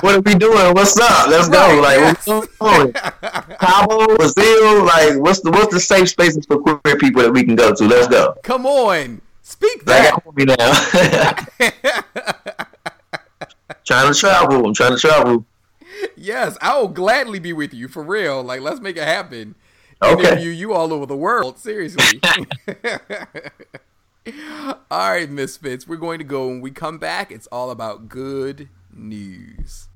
what are we doing? What's up? Let's go. Like, yes. what's going on? Cabo, Brazil, like, what's the what's the safe spaces for queer people that we can go to? Let's go. Come on, speak that. homie now. *laughs* trying to travel. I'm trying to travel. yes, I will gladly be with you for real. Like, let's make it happen. Okay. Interview you all over the world. Seriously. *laughs* *laughs* all right, Misfits. We're going to go. When we come back, it's all about good news.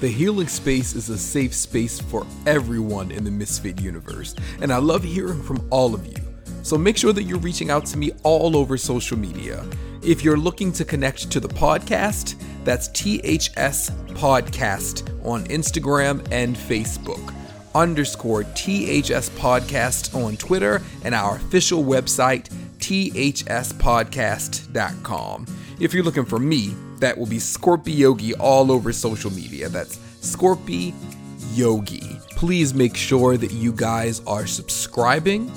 The Healing Space is a safe space for everyone in the Misfit universe, and I love hearing from all of you. So make sure that you're reaching out to me all over social media. If you're looking to connect to the podcast, that's THS Podcast on Instagram and Facebook underscore THS Podcast on Twitter and our official website, thspodcast.com. If you're looking for me, that will be Scorpiyogi all over social media. That's Scorpi Yogi. Please make sure that you guys are subscribing,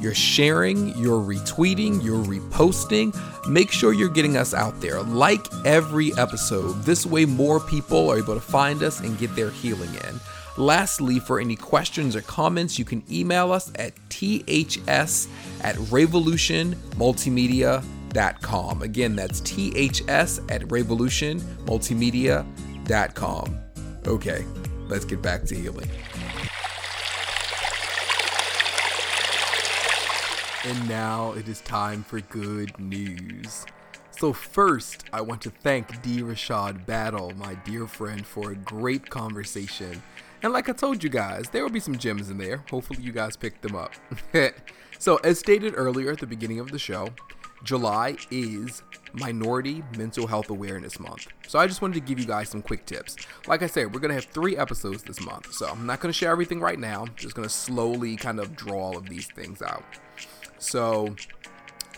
you're sharing, you're retweeting, you're reposting. Make sure you're getting us out there. Like every episode. This way, more people are able to find us and get their healing in. Lastly, for any questions or comments, you can email us at ths at ravolutionmultimedia.com. Again, that's ths at ravolutionmultimedia.com. Okay, let's get back to healing. And now it is time for good news. So, first, I want to thank D. Rashad Battle, my dear friend, for a great conversation and like I told you guys, there will be some gems in there. Hopefully, you guys picked them up. *laughs* so, as stated earlier at the beginning of the show, July is Minority Mental Health Awareness Month. So, I just wanted to give you guys some quick tips. Like I said, we're going to have three episodes this month. So, I'm not going to share everything right now. I'm just going to slowly kind of draw all of these things out. So,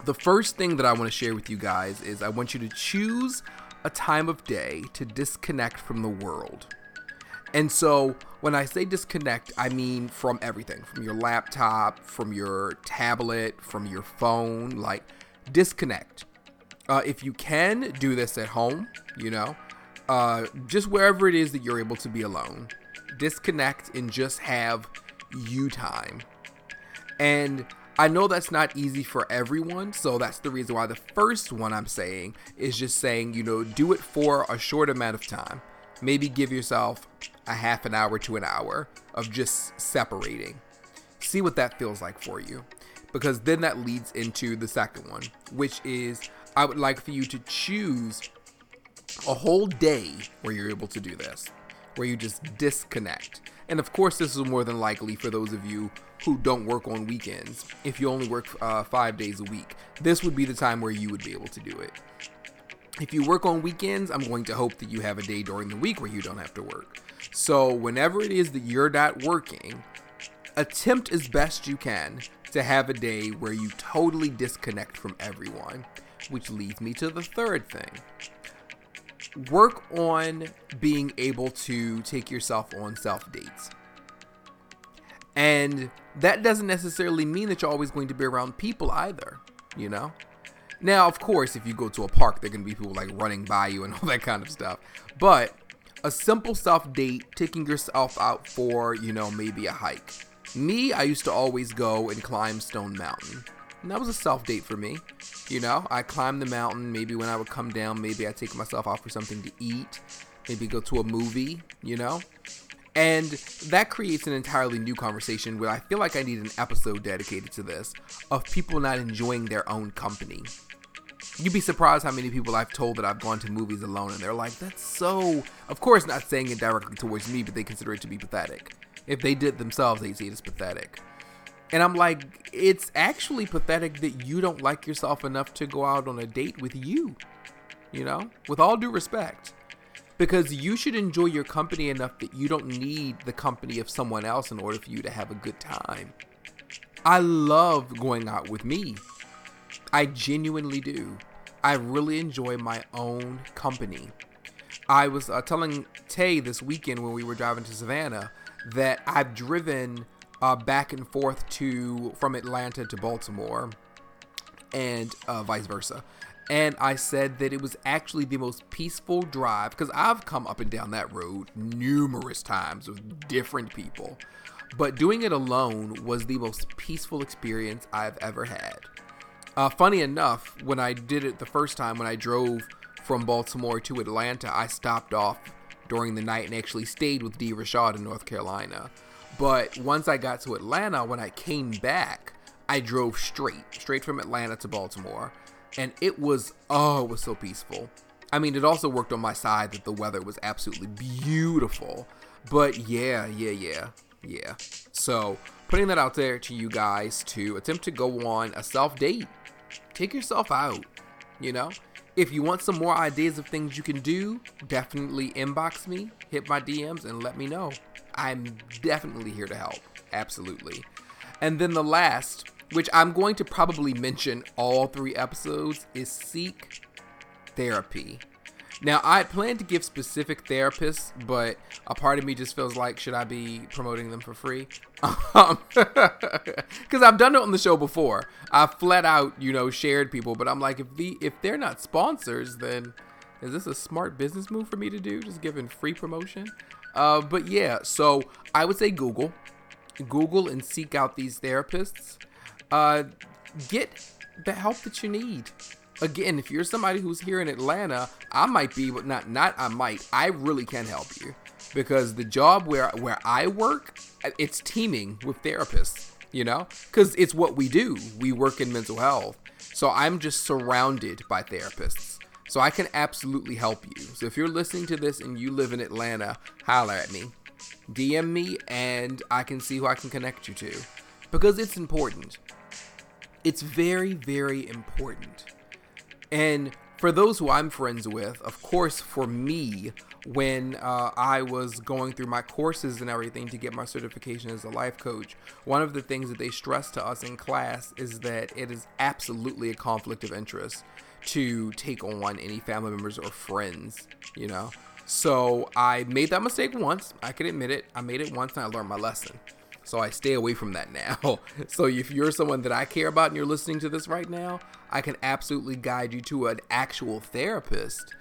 the first thing that I want to share with you guys is I want you to choose a time of day to disconnect from the world. And so when I say disconnect, I mean from everything from your laptop, from your tablet, from your phone, like disconnect. Uh, if you can do this at home, you know, uh, just wherever it is that you're able to be alone, disconnect and just have you time. And I know that's not easy for everyone, so that's the reason why the first one I'm saying is just saying, you know, do it for a short amount of time. Maybe give yourself a half an hour to an hour of just separating. See what that feels like for you. Because then that leads into the second one, which is I would like for you to choose a whole day where you're able to do this, where you just disconnect. And of course, this is more than likely for those of you who don't work on weekends. If you only work uh, five days a week, this would be the time where you would be able to do it. If you work on weekends, I'm going to hope that you have a day during the week where you don't have to work. So, whenever it is that you're not working, attempt as best you can to have a day where you totally disconnect from everyone. Which leads me to the third thing work on being able to take yourself on self dates. And that doesn't necessarily mean that you're always going to be around people either, you know? Now, of course, if you go to a park, there are going to be people like running by you and *laughs* all that kind of stuff. But a simple self date, taking yourself out for, you know, maybe a hike. Me, I used to always go and climb Stone Mountain. And that was a self date for me. You know, I climbed the mountain. Maybe when I would come down, maybe I take myself out for something to eat. Maybe go to a movie, you know? And that creates an entirely new conversation where I feel like I need an episode dedicated to this of people not enjoying their own company. You'd be surprised how many people I've told that I've gone to movies alone and they're like, that's so. Of course, not saying it directly towards me, but they consider it to be pathetic. If they did themselves, they see it as pathetic. And I'm like, it's actually pathetic that you don't like yourself enough to go out on a date with you. You know, with all due respect. Because you should enjoy your company enough that you don't need the company of someone else in order for you to have a good time. I love going out with me. I genuinely do. I really enjoy my own company. I was uh, telling Tay this weekend when we were driving to Savannah that I've driven uh, back and forth to from Atlanta to Baltimore and uh, vice versa. And I said that it was actually the most peaceful drive because I've come up and down that road numerous times with different people. But doing it alone was the most peaceful experience I've ever had. Uh, funny enough, when I did it the first time, when I drove from Baltimore to Atlanta, I stopped off during the night and actually stayed with D. Rashad in North Carolina. But once I got to Atlanta, when I came back, I drove straight, straight from Atlanta to Baltimore. And it was, oh, it was so peaceful. I mean, it also worked on my side that the weather was absolutely beautiful. But yeah, yeah, yeah, yeah. So putting that out there to you guys to attempt to go on a self date. Take yourself out, you know? If you want some more ideas of things you can do, definitely inbox me, hit my DMs, and let me know. I'm definitely here to help. Absolutely. And then the last, which I'm going to probably mention all three episodes, is seek therapy. Now, I plan to give specific therapists, but a part of me just feels like, should I be promoting them for free? Because *laughs* um, *laughs* I've done it on the show before. I've flat out, you know, shared people, but I'm like, if the if they're not sponsors, then is this a smart business move for me to do? Just giving free promotion? Uh, but yeah, so I would say Google, Google and seek out these therapists. Uh, get the help that you need again, if you're somebody who's here in Atlanta, I might be, but not not I might. I really can help you because the job where where I work, it's teaming with therapists. You know, because it's what we do. We work in mental health, so I'm just surrounded by therapists. So I can absolutely help you. So if you're listening to this and you live in Atlanta, holler at me. DM me and I can see who I can connect you to. Because it's important. It's very, very important. And for those who I'm friends with, of course, for me, when uh, I was going through my courses and everything to get my certification as a life coach, one of the things that they stress to us in class is that it is absolutely a conflict of interest to take on any family members or friends, you know? So I made that mistake once. I can admit it. I made it once and I learned my lesson. So I stay away from that now. *laughs* so if you're someone that I care about and you're listening to this right now, I can absolutely guide you to an actual therapist.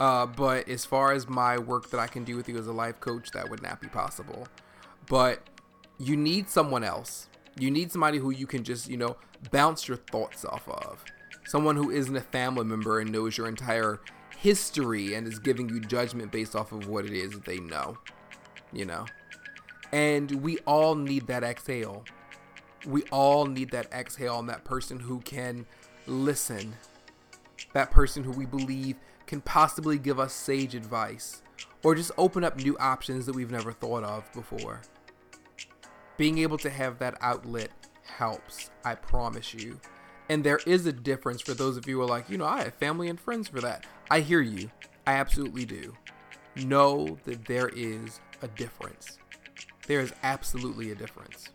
Uh, but as far as my work that I can do with you as a life coach, that would not be possible. But you need someone else. You need somebody who you can just, you know, bounce your thoughts off of. Someone who isn't a family member and knows your entire history and is giving you judgment based off of what it is that they know. You know? And we all need that exhale. We all need that exhale on that person who can listen. That person who we believe can possibly give us sage advice or just open up new options that we've never thought of before. Being able to have that outlet helps, I promise you. And there is a difference for those of you who are like, you know, I have family and friends for that. I hear you. I absolutely do. Know that there is a difference there is absolutely a difference.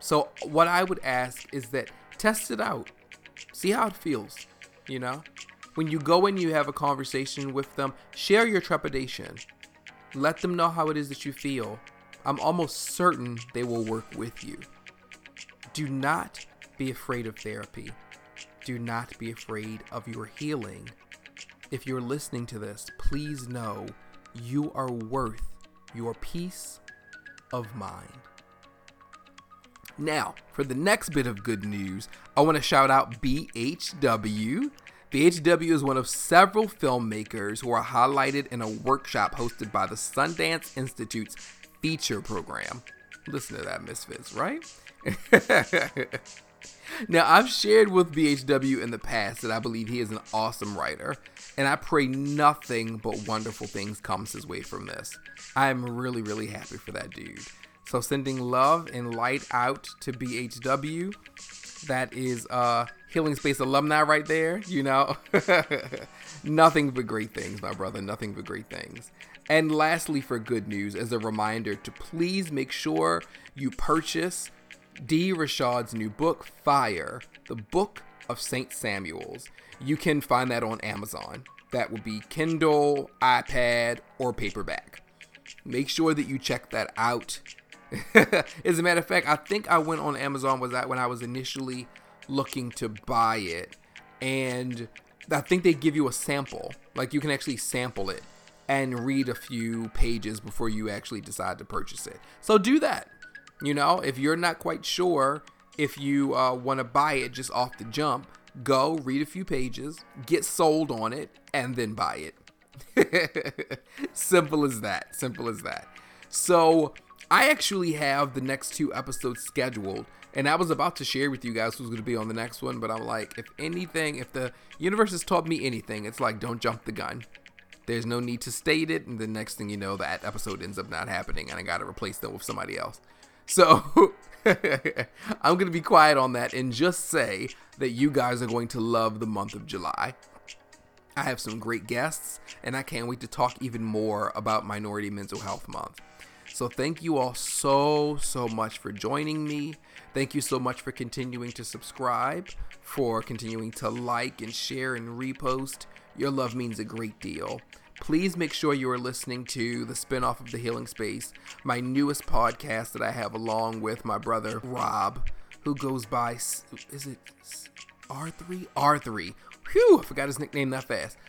So, what I would ask is that test it out, see how it feels. You know, when you go and you have a conversation with them, share your trepidation. Let them know how it is that you feel. I'm almost certain they will work with you. Do not be afraid of therapy. Do not be afraid of your healing. If you're listening to this, please know you are worth your peace of mind. Now, for the next bit of good news, I want to shout out BHW. BHW is one of several filmmakers who are highlighted in a workshop hosted by the Sundance Institute's feature program. Listen to that, Misfits, right? *laughs* now, I've shared with BHW in the past that I believe he is an awesome writer, and I pray nothing but wonderful things comes his way from this. I am really, really happy for that dude. So sending love and light out to BHW. That is uh Healing Space alumni right there, you know. *laughs* Nothing but great things, my brother. Nothing but great things. And lastly, for good news, as a reminder to please make sure you purchase D. Rashad's new book, Fire, the Book of St. Samuel's. You can find that on Amazon. That would be Kindle, iPad, or paperback. Make sure that you check that out. *laughs* As a matter of fact, I think I went on Amazon was that when I was initially looking to buy it, and I think they give you a sample. Like you can actually sample it and read a few pages before you actually decide to purchase it. So do that. You know, if you're not quite sure if you uh, want to buy it just off the jump, go read a few pages, get sold on it, and then buy it. *laughs* Simple as that. Simple as that. So, I actually have the next two episodes scheduled, and I was about to share with you guys who's going to be on the next one, but I'm like, if anything, if the universe has taught me anything, it's like, don't jump the gun. There's no need to state it, and the next thing you know, that episode ends up not happening, and I got to replace them with somebody else. So *laughs* I'm going to be quiet on that and just say that you guys are going to love the month of July. I have some great guests, and I can't wait to talk even more about Minority Mental Health Month. So, thank you all so, so much for joining me. Thank you so much for continuing to subscribe, for continuing to like and share and repost. Your love means a great deal. Please make sure you are listening to the spinoff of The Healing Space, my newest podcast that I have along with my brother Rob, who goes by, is it R3? R3. Whew, I forgot his nickname that fast. *laughs*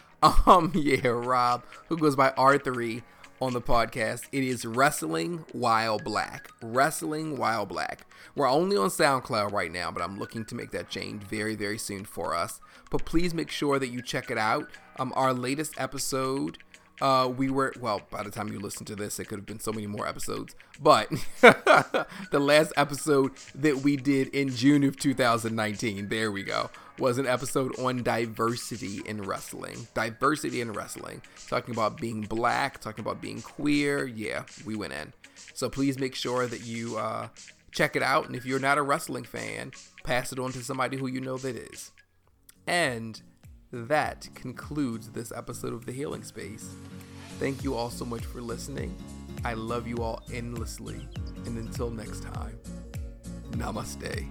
Um, yeah, Rob, who goes by R3 on the podcast. It is Wrestling While Black. Wrestling While Black. We're only on SoundCloud right now, but I'm looking to make that change very, very soon for us. But please make sure that you check it out. Um, our latest episode uh, we were well by the time you listen to this it could have been so many more episodes. But *laughs* the last episode that we did in june of 2019 there we go was an episode on diversity in wrestling. Diversity in wrestling. Talking about being black talking about being queer. Yeah we went in. So please make sure that you uh, check it out. And if you're not a wrestling fan pass it on to somebody who you know that is and that concludes this episode of The Healing Space. Thank you all so much for listening. I love you all endlessly. And until next time, namaste.